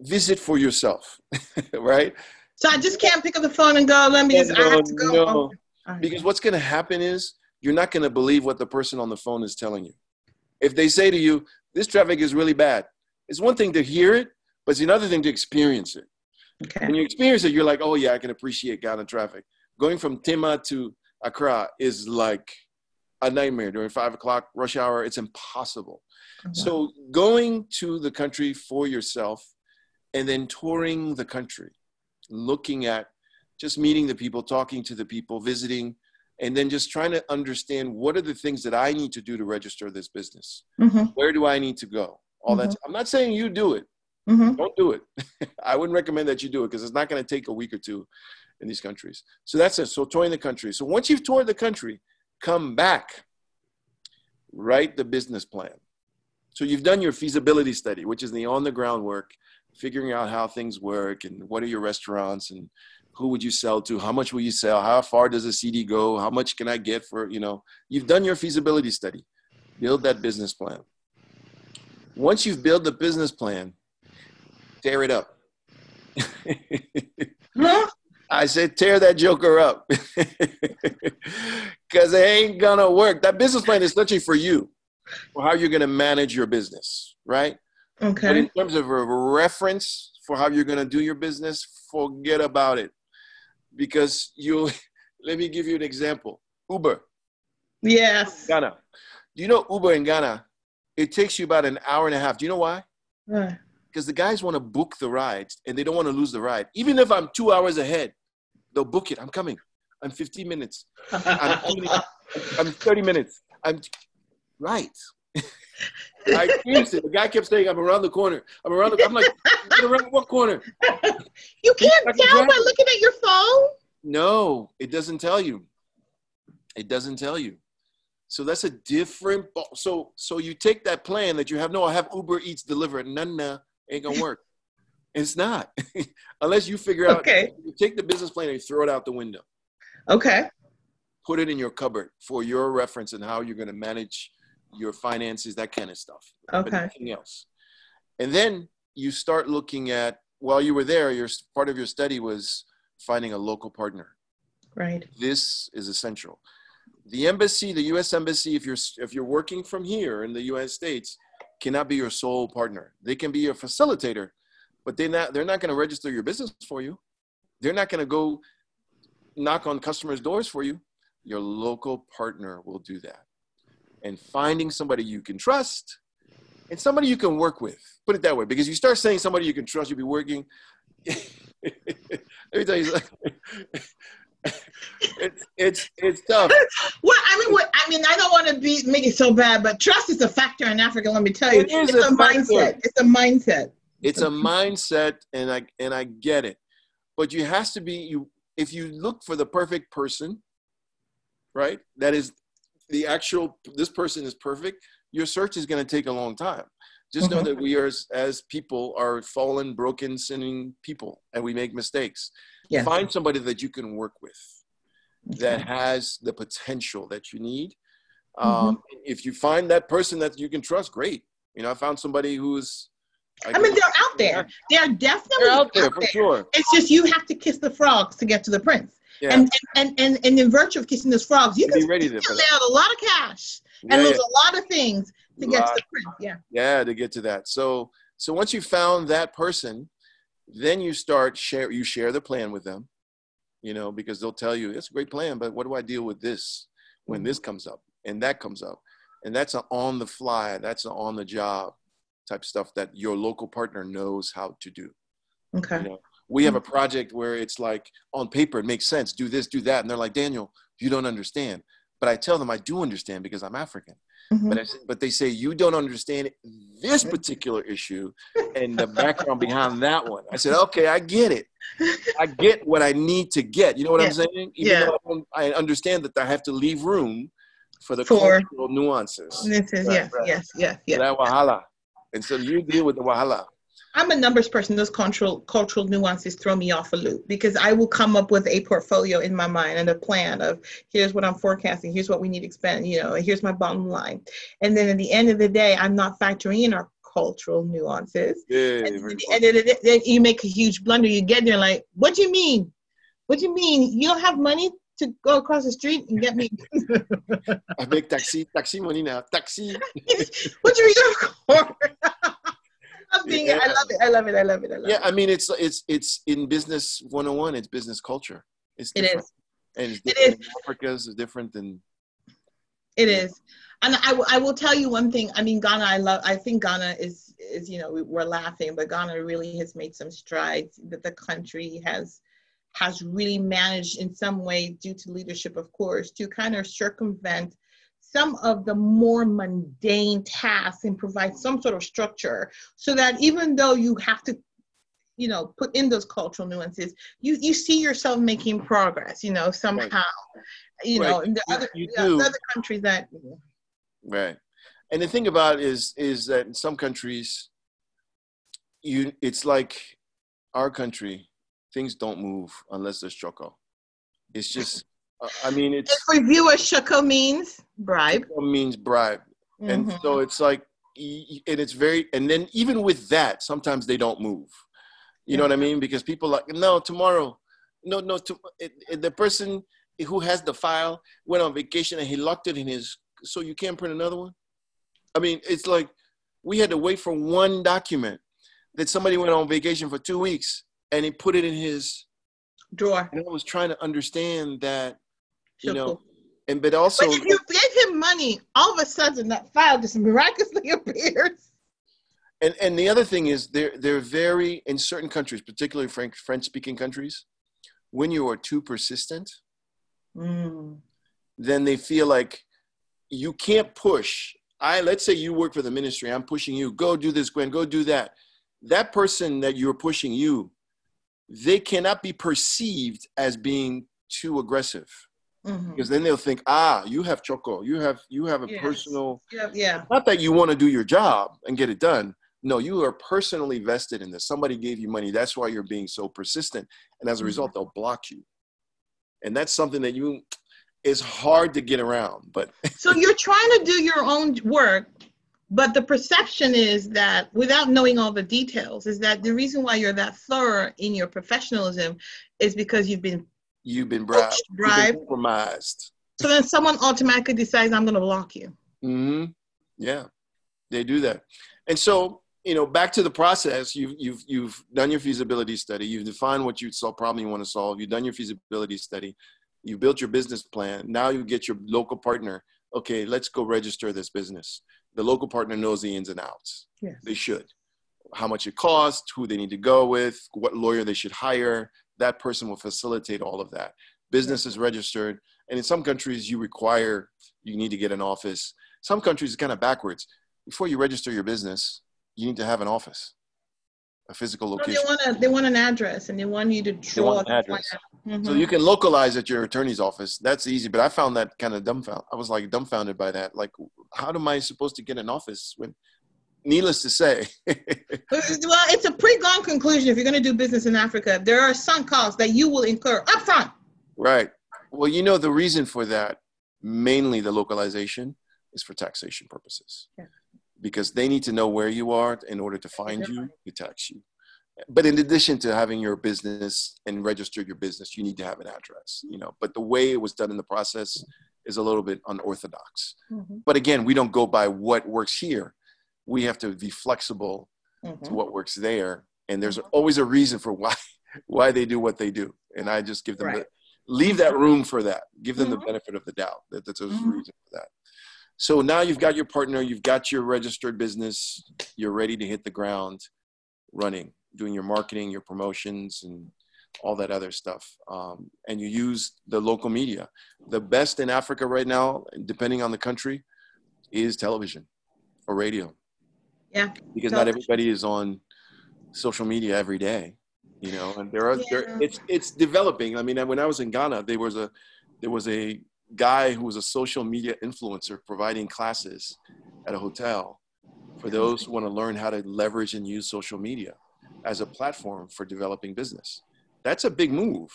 visit for yourself, right? So I just can't pick up the phone and go, let me just, I have to go. no. Right. Because what's going to happen is you're not going to believe what the person on the phone is telling you. If they say to you, this traffic is really bad, it's one thing to hear it, but it's another thing to experience it. Okay. When you experience it, you're like, oh, yeah, I can appreciate Ghana traffic. Going from Tema to Accra is like a nightmare during five o'clock rush hour. It's impossible. So going to the country for yourself and then touring the country, looking at just meeting the people, talking to the people, visiting, and then just trying to understand what are the things that I need to do to register this business? hmm Where do I need to go? All that. I'm not saying you do it. hmm Don't do it. I wouldn't recommend that you do it because it's not going to take a week or two in these countries. So that's it. So touring the country. So once you've toured the country, come back, write the business plan. So you've done your feasibility study, which is the on the ground work, figuring out how things work and what are your restaurants and who would you sell to, how much will you sell, how far does a CD go, how much can I get for, you know, you've done your feasibility study. Build that business plan. Once you've built the business plan, tear it up. Huh? I said, tear that joker up. Because it ain't gonna work. That business plan is essentially for you, for how you're gonna manage your business, right? Okay. But in terms of a reference for how you're gonna do your business, forget about it. Because you, let me give you an example Uber, Yes. Ghana. Do you know Uber in Ghana? It takes you about an hour and a half. Do you know why? Because the guys want to book the rides and they don't want to lose the ride. Even if I'm two hours ahead, they'll book it. I'm coming. I'm 15 minutes. I'm, 20, I'm 30 minutes. I'm right. I seriously, the guy kept saying, "I'm around the corner. I'm around." The, I'm like, "You're around what corner?" You can't I tell by looking at your phone. No, it doesn't tell you. It doesn't tell you. So that's a different. So so you take that plan that you have. No, I have Uber Eats delivered. No, no, ain't gonna work. It's not unless you figure out. Okay. You take the business plan and you throw it out the window. Okay. Put it in your cupboard for your reference and how you're going to manage your finances, that kind of stuff. But Okay. nothing else. And then you start looking at. While you were there, your part of your study was finding a local partner. Right. this is essential. The embassy, the U.S. embassy, if you're if you're working from here in the United States, cannot be your sole partner. They can be your facilitator, but they're not they're not going to register your business for you. They're not going to go knock on customers' doors for you. Your local partner will do that. And finding somebody you can trust and somebody you can work with. Put it that way, because you start saying somebody you can trust, you'll be working. Let me tell you something. it's it's it's tough. Well, I mean, what I mean, I don't want to be make it so bad, but trust is a factor in Africa. Let me tell you, It is it's a a, mindset. It's a mindset. It's a mindset, and I and I get it. But you has to be you if you look for the perfect person, right? That is the actual this person is perfect. Your search is going to take a long time. Just know Mhm. that we are as, people are fallen, broken, sinning people, and we make mistakes. Yes. Find somebody that you can work with. that Okay. has the potential that you need. Mm-hmm. Um, If you find that person that you can trust, great. You know, I found somebody who's. I mean, they're out there. They're definitely They're out there for sure. It's just you have to kiss the frogs to get to the prince. Yeah, And, and and and in virtue of kissing those frogs, you can, be ready you can lay out a lot of cash Yeah, and yeah. lose a lot of things to get to the prince. Yeah. yeah, to get to that. So, so once you found that person, then you start share. You share the plan with them, you know, because they'll tell you it's a great plan, but what do I deal with this when this mm-hmm. comes up and that comes up, and that's an on the fly, that's an on the job type stuff that your local partner knows how to do. Okay. You know, we have a project where it's like on paper it makes sense. Do this, do that, and they're like, Daniel, you don't understand. But I tell them I do understand because I'm African. Mhm. But I, but they say you don't understand this particular issue and the background behind that one. I said, okay, I get it. I get what I need to get. You know what I'm saying? Even Yeah. though I, don't- I understand that I have to leave room for the For- cultural nuances. This is Right, yes, right. yes, yes, yes. That wahala. And so you deal with the wahala. I'm a numbers person. Those cultural cultural nuances throw me off a loop because I will come up with a portfolio in my mind and a plan of here's what I'm forecasting, here's what we need to expend, you know, here's my bottom line. And then at the end of the day, I'm not factoring in our cultural nuances. Yeah, and, then, then you make a huge blunder. You get there like, what do you mean? What do you mean? You don't have money to go across the street and get me? I make taxi, taxi money now. Taxi. what do you mean? for? I'm being, Yeah. I love it. I love it. I love it. I love Yeah, it. I mean it's it's it's in business 101, it's business culture. It's different. is. And it's different in Africa is different than It is. And I, will- I will tell you one thing. I mean, Ghana, I love, I think Ghana is, is, you know, we, we're laughing, but Ghana really has made some strides that the country has, has really managed in some way due to leadership, of course, to kind of circumvent some of the more mundane tasks and provide some sort of structure so that even though you have to, you know, put in those cultural nuances, you, you see yourself making progress, you know, somehow, you know, Right. in the You- other, you yeah, do. the other countries that, Right. And the thing about it is is that in some countries you it's like our country things don't move unless there's choco. It's just uh, I mean it's If we view shako means, bribe. choco means bribe. And Mhm. so it's like and it's very and then even with that sometimes they don't move. You know what I mean? Because people like no tomorrow no no to, it, it- the person who has the file went on vacation and he locked it in his so you can't print another one i mean it's like we had to wait for one document that somebody went on vacation for two weeks and he put it in his drawer. and i was trying to understand that you know and but also But if you gave him money, all of a sudden that file just miraculously appears. and and the other thing is they're they're very in certain countries particularly french french speaking countries when you are too persistent Mm. then they feel like you can't push. I let's say you work for the ministry. I'm pushing you. Go do this, Gwen. Go do that. That person that you're pushing you, they cannot be perceived as being too aggressive Mhm. because then they'll think, ah, you have choco. You have you have a Yes. personal. Yeah, yeah. Not that you want to do your job and get it done. No, you are personally vested in this. Somebody gave you money. That's why you're being so persistent. And as a result, they'll block you. And that's something that you is hard to get around. But So you're trying to do your own work, but the perception is that without knowing all the details, is that the reason why you're that thorough in your professionalism is because you've been you've been bribed, you've been compromised. So then someone automatically decides I'm going to block you. hmm Yeah, they do that. And so, you know, back to the process. You've you've you've done your feasibility study. You've defined what you solve problem you want to solve. You've done your feasibility study. You've built your business plan. Now you get your local partner. Okay, let's go register this business. The local partner knows the ins and outs. Yes. They should. How much it costs, who they need to go with, what lawyer they should hire. That person will facilitate all of that. Business is registered. And in some countries, you require, you need to get an office. Some countries, it's kind of backwards. Before you register your business, you need to have an office, a physical No, they location. want a, they want an address and they want you to draw want an the address. plan. So you can localize at your attorney's office. That's easy. But I found that kind of dumbfounded. I was like dumbfounded by that. Like, how am I supposed to get an office when, needless to say, Well, it's a pre-gone conclusion. If you're going to do business in Africa, there are sunk costs that you will incur upfront. Right. Well, you know, the reason for that, mainly the localization, is for taxation purposes. Yeah. Because they need to know where you are in order to find you, to tax you. But in addition to having your business and registered your business, you need to have an address, you know. But the way it was done in the process is a little bit unorthodox. Mm-hmm. But again, we don't go by what works here. We have to be flexible Mhm. to what works there. And there's always a reason for why why they do what they do. And I just give them Right. the leave that room for that. Give them Mhm. the benefit of the doubt that, that there's a Mhm. reason for that. So now you've got your partner, you've got your registered business, you're ready to hit the ground running, doing your marketing, your promotions, and all that other stuff. Um, and you use the local media. The best in Africa right now, depending on the country, is television or radio. Yeah. Because not everybody is on social media every day, you know, and there are, there, it's, it's developing. I mean, when I was in Ghana, there was a, there was a guy who was a social media influencer providing classes at a hotel for those who want to learn how to leverage and use social media as a platform for developing business. That's a big move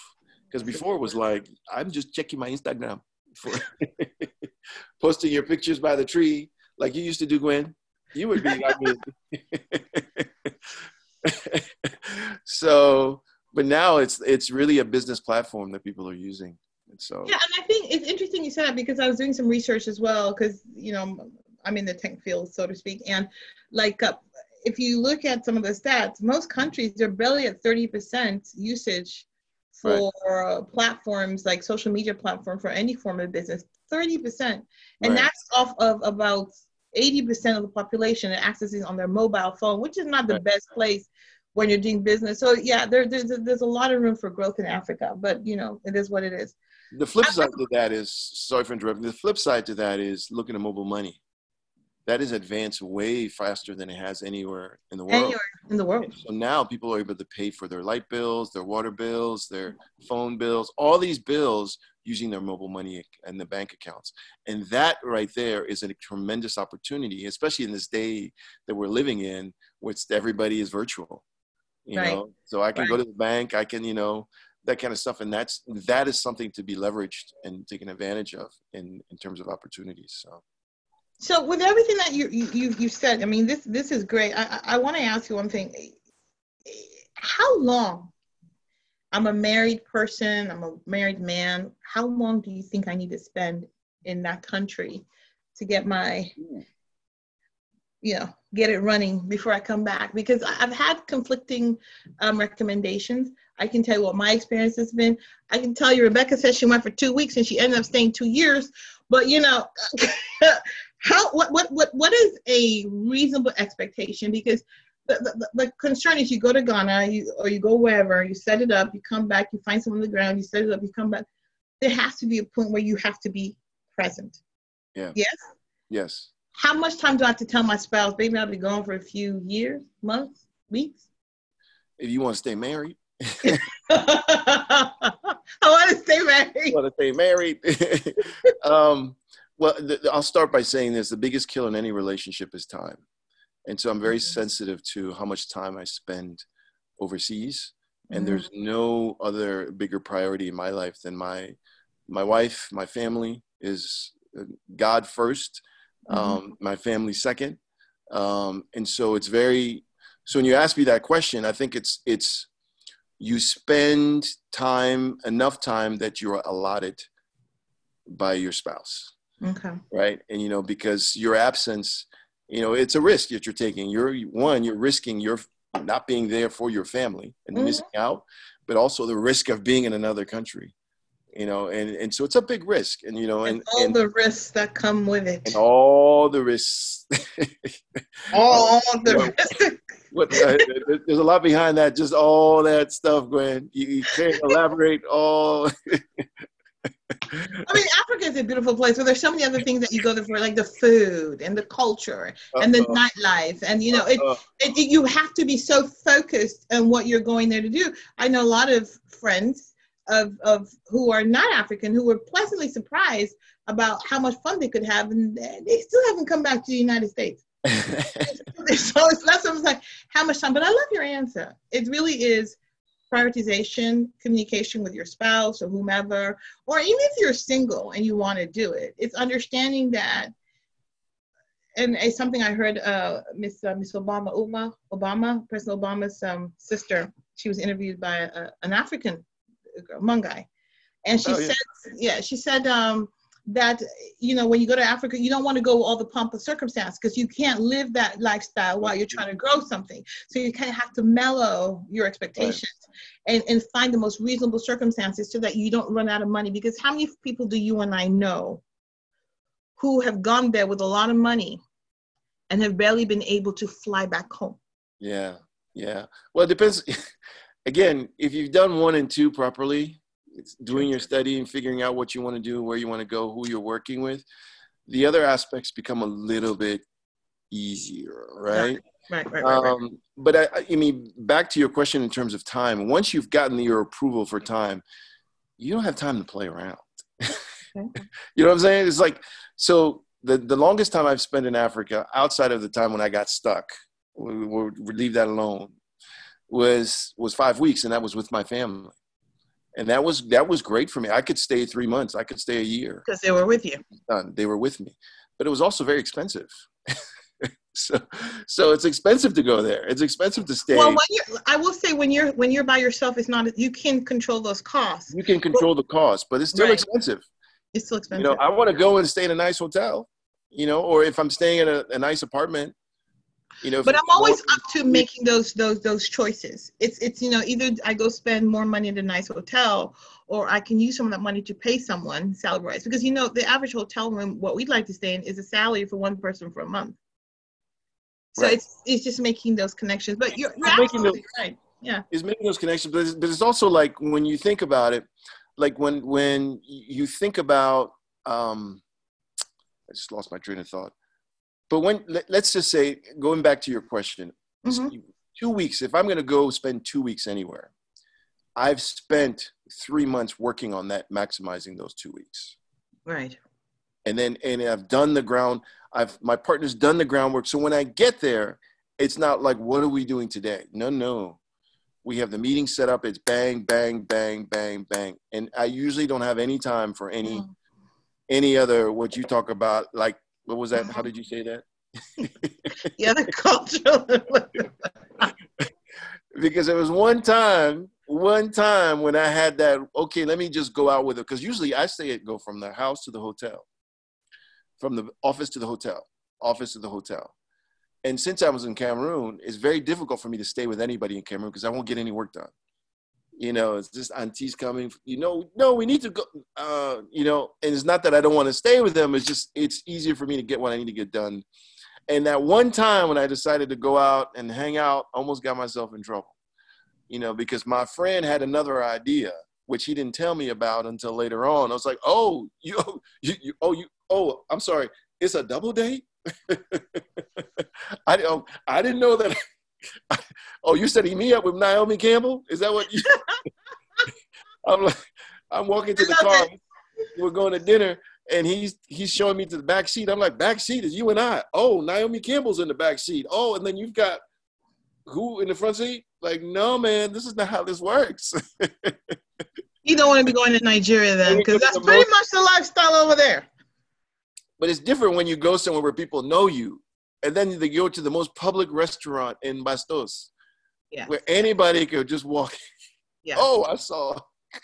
because before it was like, I'm just checking my Instagram for posting your pictures by the tree like you used to do, Gwen. You would be, I mean. so, but now it's it's really a business platform that people are using. And so yeah, and I think it's interesting you said that because I was doing some research as well because you know I'm in the tech field so to speak, and like uh, if you look at some of the stats, most countries they're barely at 30% usage for right. platforms like social media platform for any form of business 30% and right. that's off of about 80% of the population accessing on their mobile phone which is not the right. best place when you're doing business so yeah there, there's, there's a lot of room for growth in africa but you know it is what it is the flip side to that is sorry for interrupting the flip side to that is looking at mobile money that is advanced way faster than it has anywhere in the world. Anywhere in the world. So now people are able to pay for their light bills, their water bills, their phone bills, all these bills using their mobile money and the bank accounts. And that right there is a tremendous opportunity, especially in this day that we're living in, which everybody is virtual. You right. know, so I can right. go to the bank, I can, you know, that kind of stuff. And that's that is something to be leveraged and taken advantage of in, in terms of opportunities. So so with everything that you you you said, I mean this this is great. I I want to ask you one thing. How long? I'm a married person. I'm a married man. How long do you think I need to spend in that country to get my you know get it running before I come back? Because I've had conflicting um, recommendations. I can tell you what my experience has been. I can tell you Rebecca said she went for two weeks and she ended up staying two years. But you know, how what what what what is a reasonable expectation? Because the, the, the, concern is you go to Ghana you, or you go wherever, you set it up, you come back, you find someone on the ground, you set it up, you come back. There has to be a point where you have to be present. Yeah. Yes? Yes. How much time do I have to tell my spouse, baby, I'll be gone for a few years, months, weeks? If you want to stay married. I want to stay married. I want to stay married. um, well, th- I'll start by saying this: the biggest killer in any relationship is time, and so I'm very mm-hmm. sensitive to how much time I spend overseas. And mm-hmm. there's no other bigger priority in my life than my my wife, my family is uh, God 1st mm-hmm. um, my family second, um, and so it's very. So when you ask me that question, I think it's it's you spend time enough time that you're allotted by your spouse Okay. Right. And, you know, because your absence, you know, it's a risk that you're taking. You're one, you're risking your not being there for your family and mm-hmm. missing out, but also the risk of being in another country. You know, and, and so it's a big risk, and you know, and, and all and, the risks that come with it, and all the risks, all the risks. What, uh, there's a lot behind that. Just all that stuff, Gwen. You, you can't elaborate all. I mean, Africa is a beautiful place, but there's so many other things that you go there for, like the food and the culture and the uh-huh. nightlife, and you know, it, uh-huh. it, it, you have to be so focused on what you're going there to do. I know a lot of friends of of who are not African who were pleasantly surprised about how much fun they could have, and they still haven't come back to the United States. so it's less of like how much time, but I love your answer. It really is prioritization, communication with your spouse or whomever, or even if you're single and you want to do it, it's understanding that. And it's something I heard uh, Miss uh, Miss Obama, Auma Obama, President Obama's um, sister. She was interviewed by a, an African Hmong guy, and she oh, yeah. said, yeah, she said um, that you know when you go to africa you don't want to go all the pomp of circumstance because you can't live that lifestyle while you're trying to grow something. So you kind of have to mellow your expectations right. and, and find the most reasonable circumstances so that you don't run out of money. Because how many people do you and i know who have gone there with a lot of money and have barely been able to fly back home? Yeah yeah. Well it depends. Again if you've done one and two properly it's doing your study and figuring out what you want to do, where you want to go, who you're working with. The other aspects become a little bit easier, right? Right, right, right. Um, right. But I, I mean, back to your question in terms of time. Once you've gotten your approval for time, you don't have time to play around. you know what I'm saying? It's like so. the, the longest time I've spent in Africa, outside of the time when I got stuck, we, we, we leave that alone, was was five weeks, and that was with my family, and that was that was great for me. I could stay three months, I could stay a year because they were with you. They were with me, but it was also very expensive. so so it's expensive to go there it's expensive to stay well when you're, i will say when you're when you're by yourself it's not you can control those costs you can control the cost but it's still right. expensive it's still expensive you know i want to go and stay in a nice hotel you know or if i'm staying in a, a nice apartment you know but i'm always up to making those those those choices it's it's you know either i go spend more money in a nice hotel or i can use some of that money to pay someone salary wise because you know the average hotel room what we'd like to stay in is a salary for one person for a month so right. it's it's just making those connections. But you're, you're making those, right. Yeah. It's making those connections, but it's, but it's also like when you think about it, like when when you think about um I just lost my train of thought. But when let, us just say going back to your question, mm-hmm. two weeks, if I'm going to go spend 2 weeks anywhere, I've spent 3 months working on that maximizing those 2 weeks. Right. And then and I've done the ground I've my partner's done the groundwork. So when I get there, it's not like what are we doing today? No, no. We have the meeting set up. It's bang, bang, bang, bang, bang. And I usually don't have any time for any mm. any other what you talk about. Like what was that? How did you say that? Yeah, the cultural. because there was one time, one time when I had that. Okay, let me just go out with it. Because usually I say it go from the house to the hotel from the office to the hotel, office to the hotel. And since I was in Cameroon, it's very difficult for me to stay with anybody in Cameroon because I won't get any work done. You know, it's just aunties coming, you know, no, we need to go, uh, you know, and it's not that I don't want to stay with them. It's just, it's easier for me to get what I need to get done. And that one time when I decided to go out and hang out, almost got myself in trouble, you know, because my friend had another idea which he didn't tell me about until later on. I was like, "Oh, you, you, you oh, you, oh, I'm sorry, it's a double date. I, oh, I didn't know that. oh, you setting me up with Naomi Campbell? Is that what you? I'm like, I'm walking to the car. We're going to dinner, and he's he's showing me to the back seat. I'm like, back seat is you and I. Oh, Naomi Campbell's in the back seat. Oh, and then you've got who in the front seat? Like, no, man, this is not how this works. you don't want to be going to Nigeria then, because that's pretty much the lifestyle over there. But it's different when you go somewhere where people know you, and then they go to the most public restaurant in Bastos, where anybody could just walk. Yeah. Oh, I saw.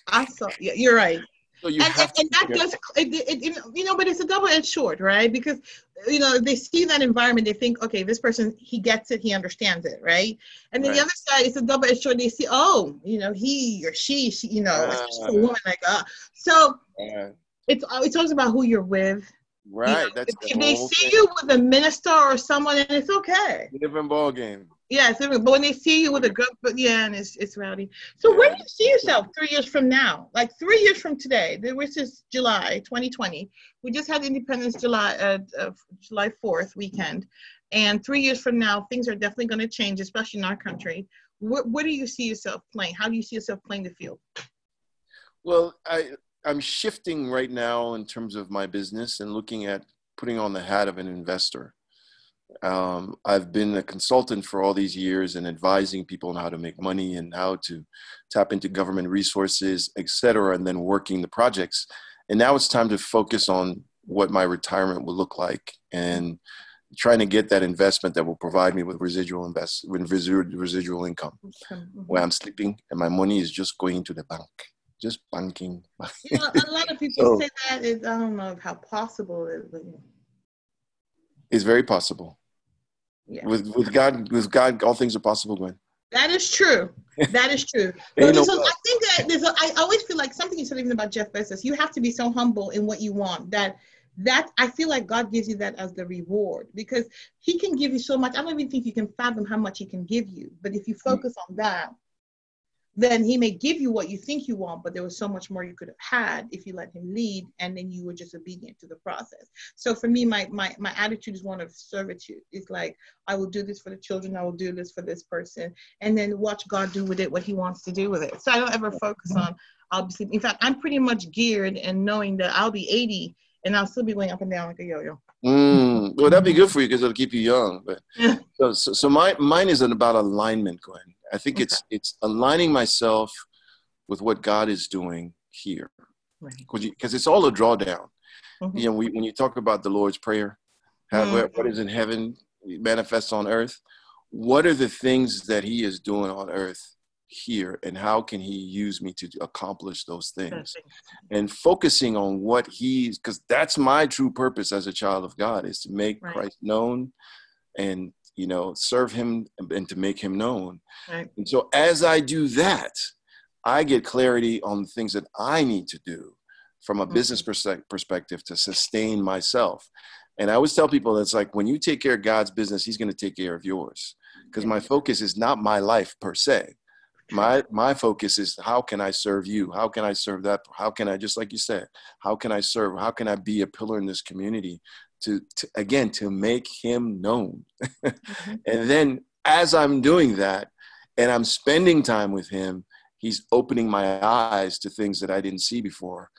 I saw. Yeah, you're right. So you and, and, and that does, it, it, you know, but it's a double-edged sword, right? Because you know they see that environment, they think, okay, this person, he gets it, he understands it, right? And then right. the other side, it's a double-edged sword. They see, oh, you know, he or she, she you know, uh, a woman like, uh, so uh, it's it's always about who you're with, Right. You know, That's if, the they see thing. you with a minister or someone, and it's okay. Different ball game. Yeah, but when they see you with a group, but yeah, and it's it's rowdy. So yeah. where do you see yourself three years from now? Like three years from today, which is July 2020. We just had Independence July uh, uh, July 4th weekend, and three years from now, things are definitely going to change, especially in our country. Where, where do you see yourself playing? How do you see yourself playing the field? Well, I I'm shifting right now in terms of my business and looking at putting on the hat of an investor. Um, I've been a consultant for all these years and advising people on how to make money and how to tap into government resources, et cetera, and then working the projects. And now it's time to focus on what my retirement will look like and trying to get that investment that will provide me with residual invest with residual income mm-hmm. where I'm sleeping and my money is just going to the bank just banking. you know, a lot of people so, say that is I don't know how possible it is. But, It's very possible. Yeah. With with God, with God, all things are possible, Gwen. That is true. That is true. but no I think that there's. A, I always feel like something you said even about Jeff Bezos. You have to be so humble in what you want that that I feel like God gives you that as the reward because He can give you so much. I don't even think you can fathom how much He can give you. But if you mm. focus on that, then he may give you what you think you want, but there was so much more you could have had if you let him lead and then you were just obedient to the process. So for me, my my my attitude is one of servitude. It's like I will do this for the children, I will do this for this person, and then watch God do with it what he wants to do with it. So I don't ever focus on obviously in fact I'm pretty much geared and knowing that I'll be 80 and I'll still be going up and down like a yo-yo. Mm, well, that'd be good for you because it'll keep you young. But so, so, so my mine isn't about alignment, Gwen. I think it's it's aligning myself with what God is doing here Right. because it's all a drawdown. Mhm. You know, we, when you talk about the Lord's prayer, how, Mhm. what- what is in heaven manifests on earth. What are the things that He is doing on earth here, and how can He use me to accomplish those things? and focusing on what he's because that's my true purpose as a child of god is to make Right. christ known and you know serve him and to make him known. Right. and so as i do that i get clarity on the things that i need to do from a business mm-hmm. persec- perspective to sustain myself. And i always tell people it's like when you take care of god's business he's going to take care of yours. Because my focus is not my life per se. My my focus is how can i serve you? How can i serve that how can i just like you said how can i serve how can i be a pillar in this community to, to again to make him known Mhm. and then as i'm doing that and i'm spending time with him he's opening my eyes to things that i didn't see before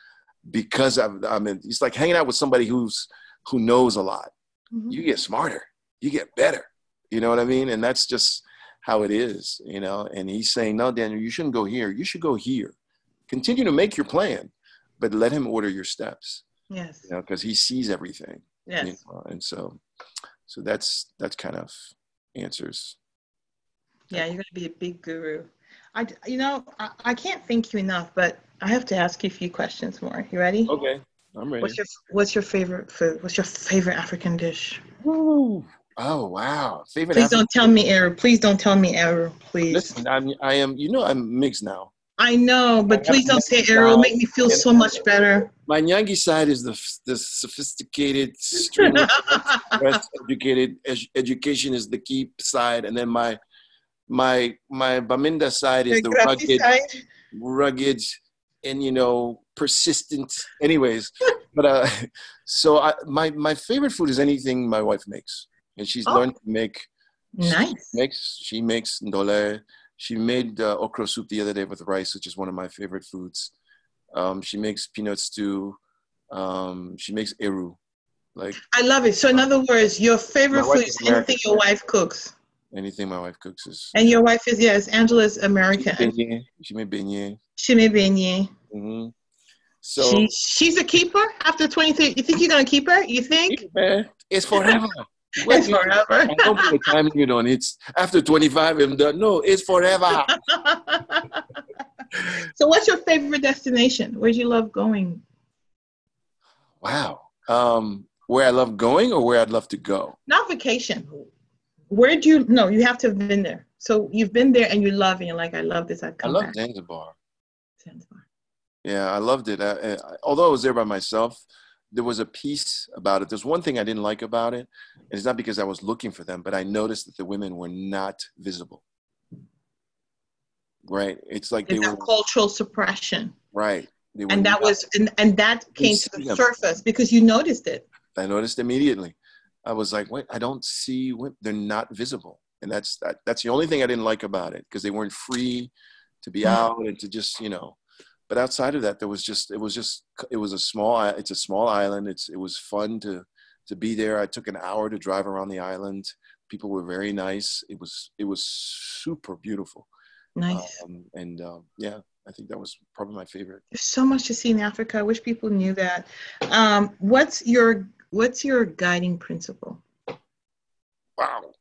because i'm, I'm in, it's like hanging out with somebody who's who knows a lot Mhm. you get smarter, you get better. You know what I mean? And that's just how it is, you know. And he's saying, No, Daniel, you shouldn't go here. You should go here. Continue to make your plan, but let him order your steps, Yes. you know, because he sees everything. You know, and so so that's that's kind of answers. Yeah, you're gonna be a big guru. I, you know, I, I can't thank you enough, but I have to ask you a few questions more. You ready? Okay. I'm ready. What's your What's your favorite food? What's your favorite African dish? Woo. Oh wow. Favorite Please African- don't tell me eru. Please don't tell me eru. Please. Listen, I'm I am you know I'm mixed now. I know, but please don't say. It'll make me feel so much better. My Nyangi side is the the sophisticated, educated ed- education is the key side and then my my my Bamenda side is The the rugged side. rugged and you know persistent anyways but uh so i my my favorite food is anything my wife makes and she's Oh. learned to make Nice. makes she makes ndole she made uh, okra soup the other day with rice which is one of my favorite foods um she makes peanut stew um she makes eru like I love it. So, in other words, your favorite food is is anything American. your wife cooks, anything my wife cooks is and your wife is yes, Angela's American. beignet. she made beignet She may be hmm so she she's a keeper after 23. You think you're gonna keep her? You think? man, it's forever What It's you- forever. I don't put a time limit on it. After 25, I'm done. No, it's forever. so, what's your favorite destination? Where'd you love going? Wow. Um, where I love going or where I'd love to go? Not vacation. Where do you? No, you have to have been there. So you've been there and you love it. You're like, I love this. I'd I love back. Zanzibar. Zanzibar. Yeah, I loved it. I, I, although I was there by myself, there was a piece about it. There's one thing I didn't like about it. And it's not because I was looking for them, but I noticed that the women were not visible. Right? It's like they were cultural suppression, right. They and that not- was and, and that came to the them. surface because you noticed it. I noticed immediately. I was like, wait, I don't see women. They're not visible. And that's that, that's the only thing I didn't like about it because they weren't free to be Mhm. out and to just, you know. But outside of that, there was just it was just it was a small it's a small island. It's it was fun to to be there. I took an hour to drive around the island. People were very nice. It was it was super beautiful. Nice. Um, and um, yeah, I think that was probably my favorite. There's so much to see in Africa. I wish people knew that. Um, what's your what's your guiding principle? Wow.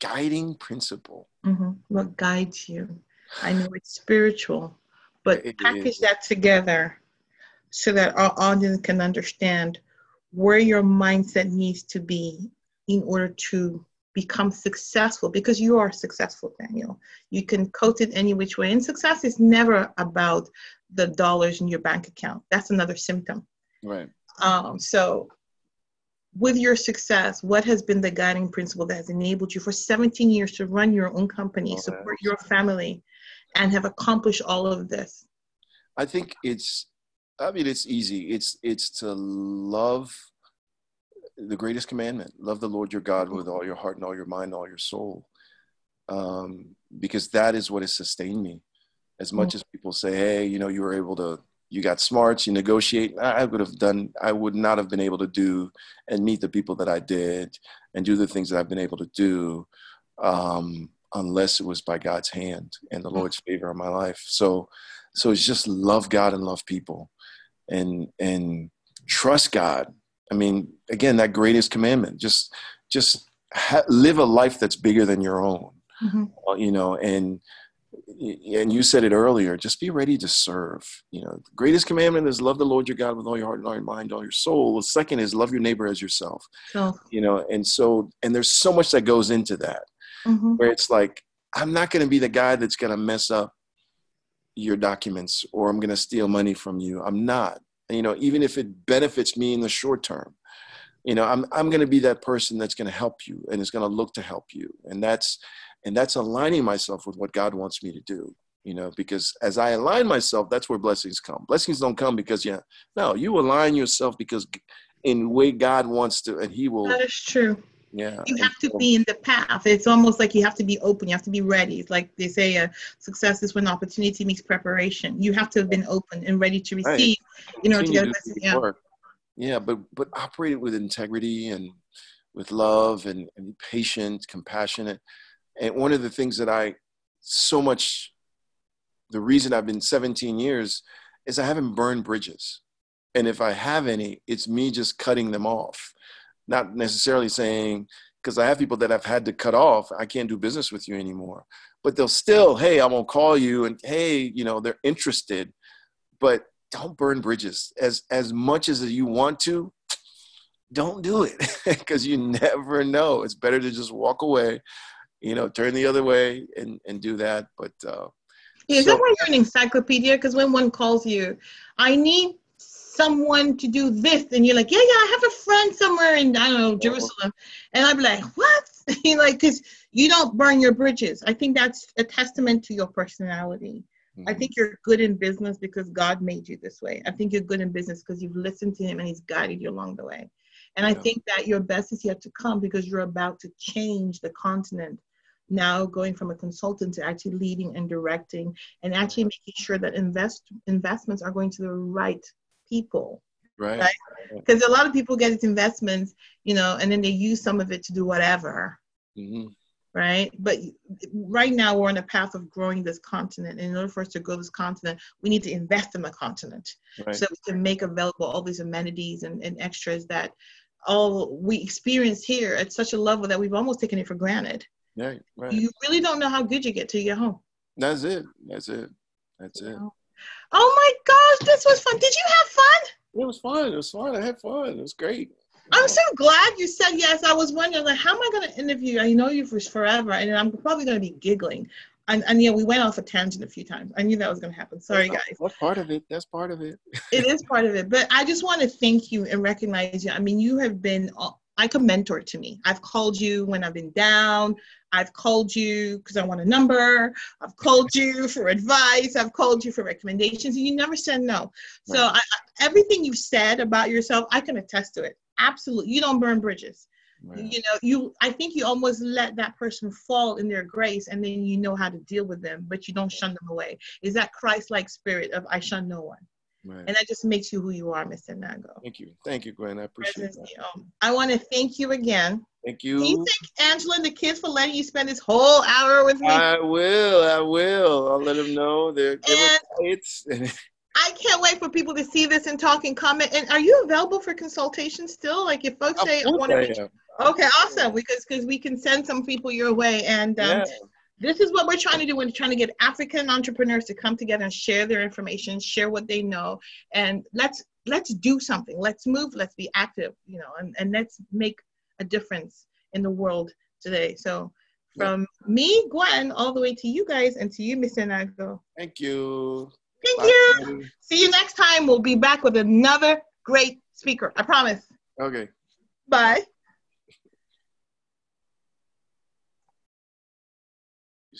Guiding principle. hmm What guides you? I know it's spiritual, but It package that together so that our audience can understand where your mindset needs to be in order to become successful because you are successful, Daniel. You can coat it any which way. And success is never about the dollars in your bank account. That's another symptom. Right. Um, so, with your success, what has been the guiding principle that has enabled you for 17 years to run your own company, support your family, and have accomplished all of this? I think it's I mean it's easy. It's it's to love the greatest commandment. Love the Lord your God with all your heart and all your mind and all your soul. Um, because that is what has sustained me. As much as people say, hey, you know, you were able to you got smarts, you negotiate. I would have done, I would not have been able to do and meet the people that I did and do the things that I've been able to do um, unless it was by God's hand and the Lord's favor on my life. So, so it's just love God and love people and, and trust God. I mean, again, that greatest commandment, just, just ha- live a life that's bigger than your own, mm-hmm. Uh, you know, and, and you said it earlier just be ready to serve you know the greatest commandment is love the lord your god with all your heart and all your mind all your soul the second is love your neighbor as yourself oh. you know and so and there's so much that goes into that mm-hmm. where it's like i'm not going to be the guy that's going to mess up your documents or i'm going to steal money from you. I'm not. You know even if it benefits me in the short term you know i'm, I'm going to be that person that's going to help you and is going to look to help you. And that's and that's aligning myself with what god wants me to do you know because as i align myself that's where blessings come. Blessings don't come because yeah no you align yourself because in the way god wants to and he will that is true yeah you have to be in the path it's almost like you have to be open you have to be ready it's like they say uh, success is when opportunity meets preparation you have to have been open and ready to receive right. in order to get a blessing yeah. Work. yeah but but operate with integrity and with love and, and patient compassionate and one of the things that I so much, the reason I've been 17 years is I haven't burned bridges. And if I have any, it's me just cutting them off. Not necessarily saying, because I have people that I've had to cut off, I can't do business with you anymore. But they'll still, hey, I'm gonna call you, and hey, you know, they're interested. But don't burn bridges as as much as you want to. Don't do it because you never know. It's better to just walk away you know, turn the other way and, and do that. But uh, yeah, is so, that why you're an encyclopedia? Because when one calls you, I need someone to do this, and you're like, yeah, yeah, I have a friend somewhere in I don't know Jerusalem, and I'm like, what? you like, because you don't burn your bridges. I think that's a testament to your personality. Mm-hmm. I think you're good in business because God made you this way. I think you're good in business because you've listened to Him and He's guided you along the way. And I think that your best is yet to come because you're about to change the continent now going from a consultant to actually leading and directing and actually making sure that invest investments are going to the right people right because right? a lot of people get these investments you know and then they use some of it to do whatever mm-hmm. right but right now we're on a path of growing this continent and in order for us to grow this continent we need to invest in the continent right. so we can make available all these amenities and, and extras that all we experience here at such a level that we've almost taken it for granted Right, right. You really don't know how good you get till you get home. That's it. That's it. That's it. Oh my gosh, this was fun. Did you have fun? It was fun. It was fun. I had fun. It was great. I'm so glad you said yes. I was wondering, like, how am I going to interview? I know you for forever, and I'm probably going to be giggling. And, and yeah, we went off a tangent a few times. I knew that was going to happen. Sorry, that's, guys. That's part of it. That's part of it. it is part of it. But I just want to thank you and recognize you. I mean, you have been like a mentor to me. I've called you when I've been down. I've called you because I want a number. I've called you for advice. I've called you for recommendations, and you never said no. Right. So I, everything you've said about yourself, I can attest to it. Absolutely, you don't burn bridges. Right. You know, you. I think you almost let that person fall in their grace, and then you know how to deal with them, but you don't shun them away. Is that Christ-like spirit of I shun no one? Right. And that just makes you who you are, Mr. Nago. Thank you. Thank you, Gwen. I appreciate that. Um, I want to thank you again. Thank you. Can you thank Angela and the kids for letting you spend this whole hour with me? I will. I will. I'll let them know. They're, they I can't wait for people to see this and talk and comment. And are you available for consultation still? Like if folks say I want to. Okay, awesome. Because because we can send some people your way and um, yeah this is what we're trying to do. We're trying to get African entrepreneurs to come together and share their information, share what they know, and let's let's do something. Let's move. Let's be active. You know, and, and let's make a difference in the world today. So, from yeah. me, Gwen, all the way to you guys, and to you, Mr. Nago. Thank you. Thank Bye. you. See you next time. We'll be back with another great speaker. I promise. Okay. Bye.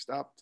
Stopped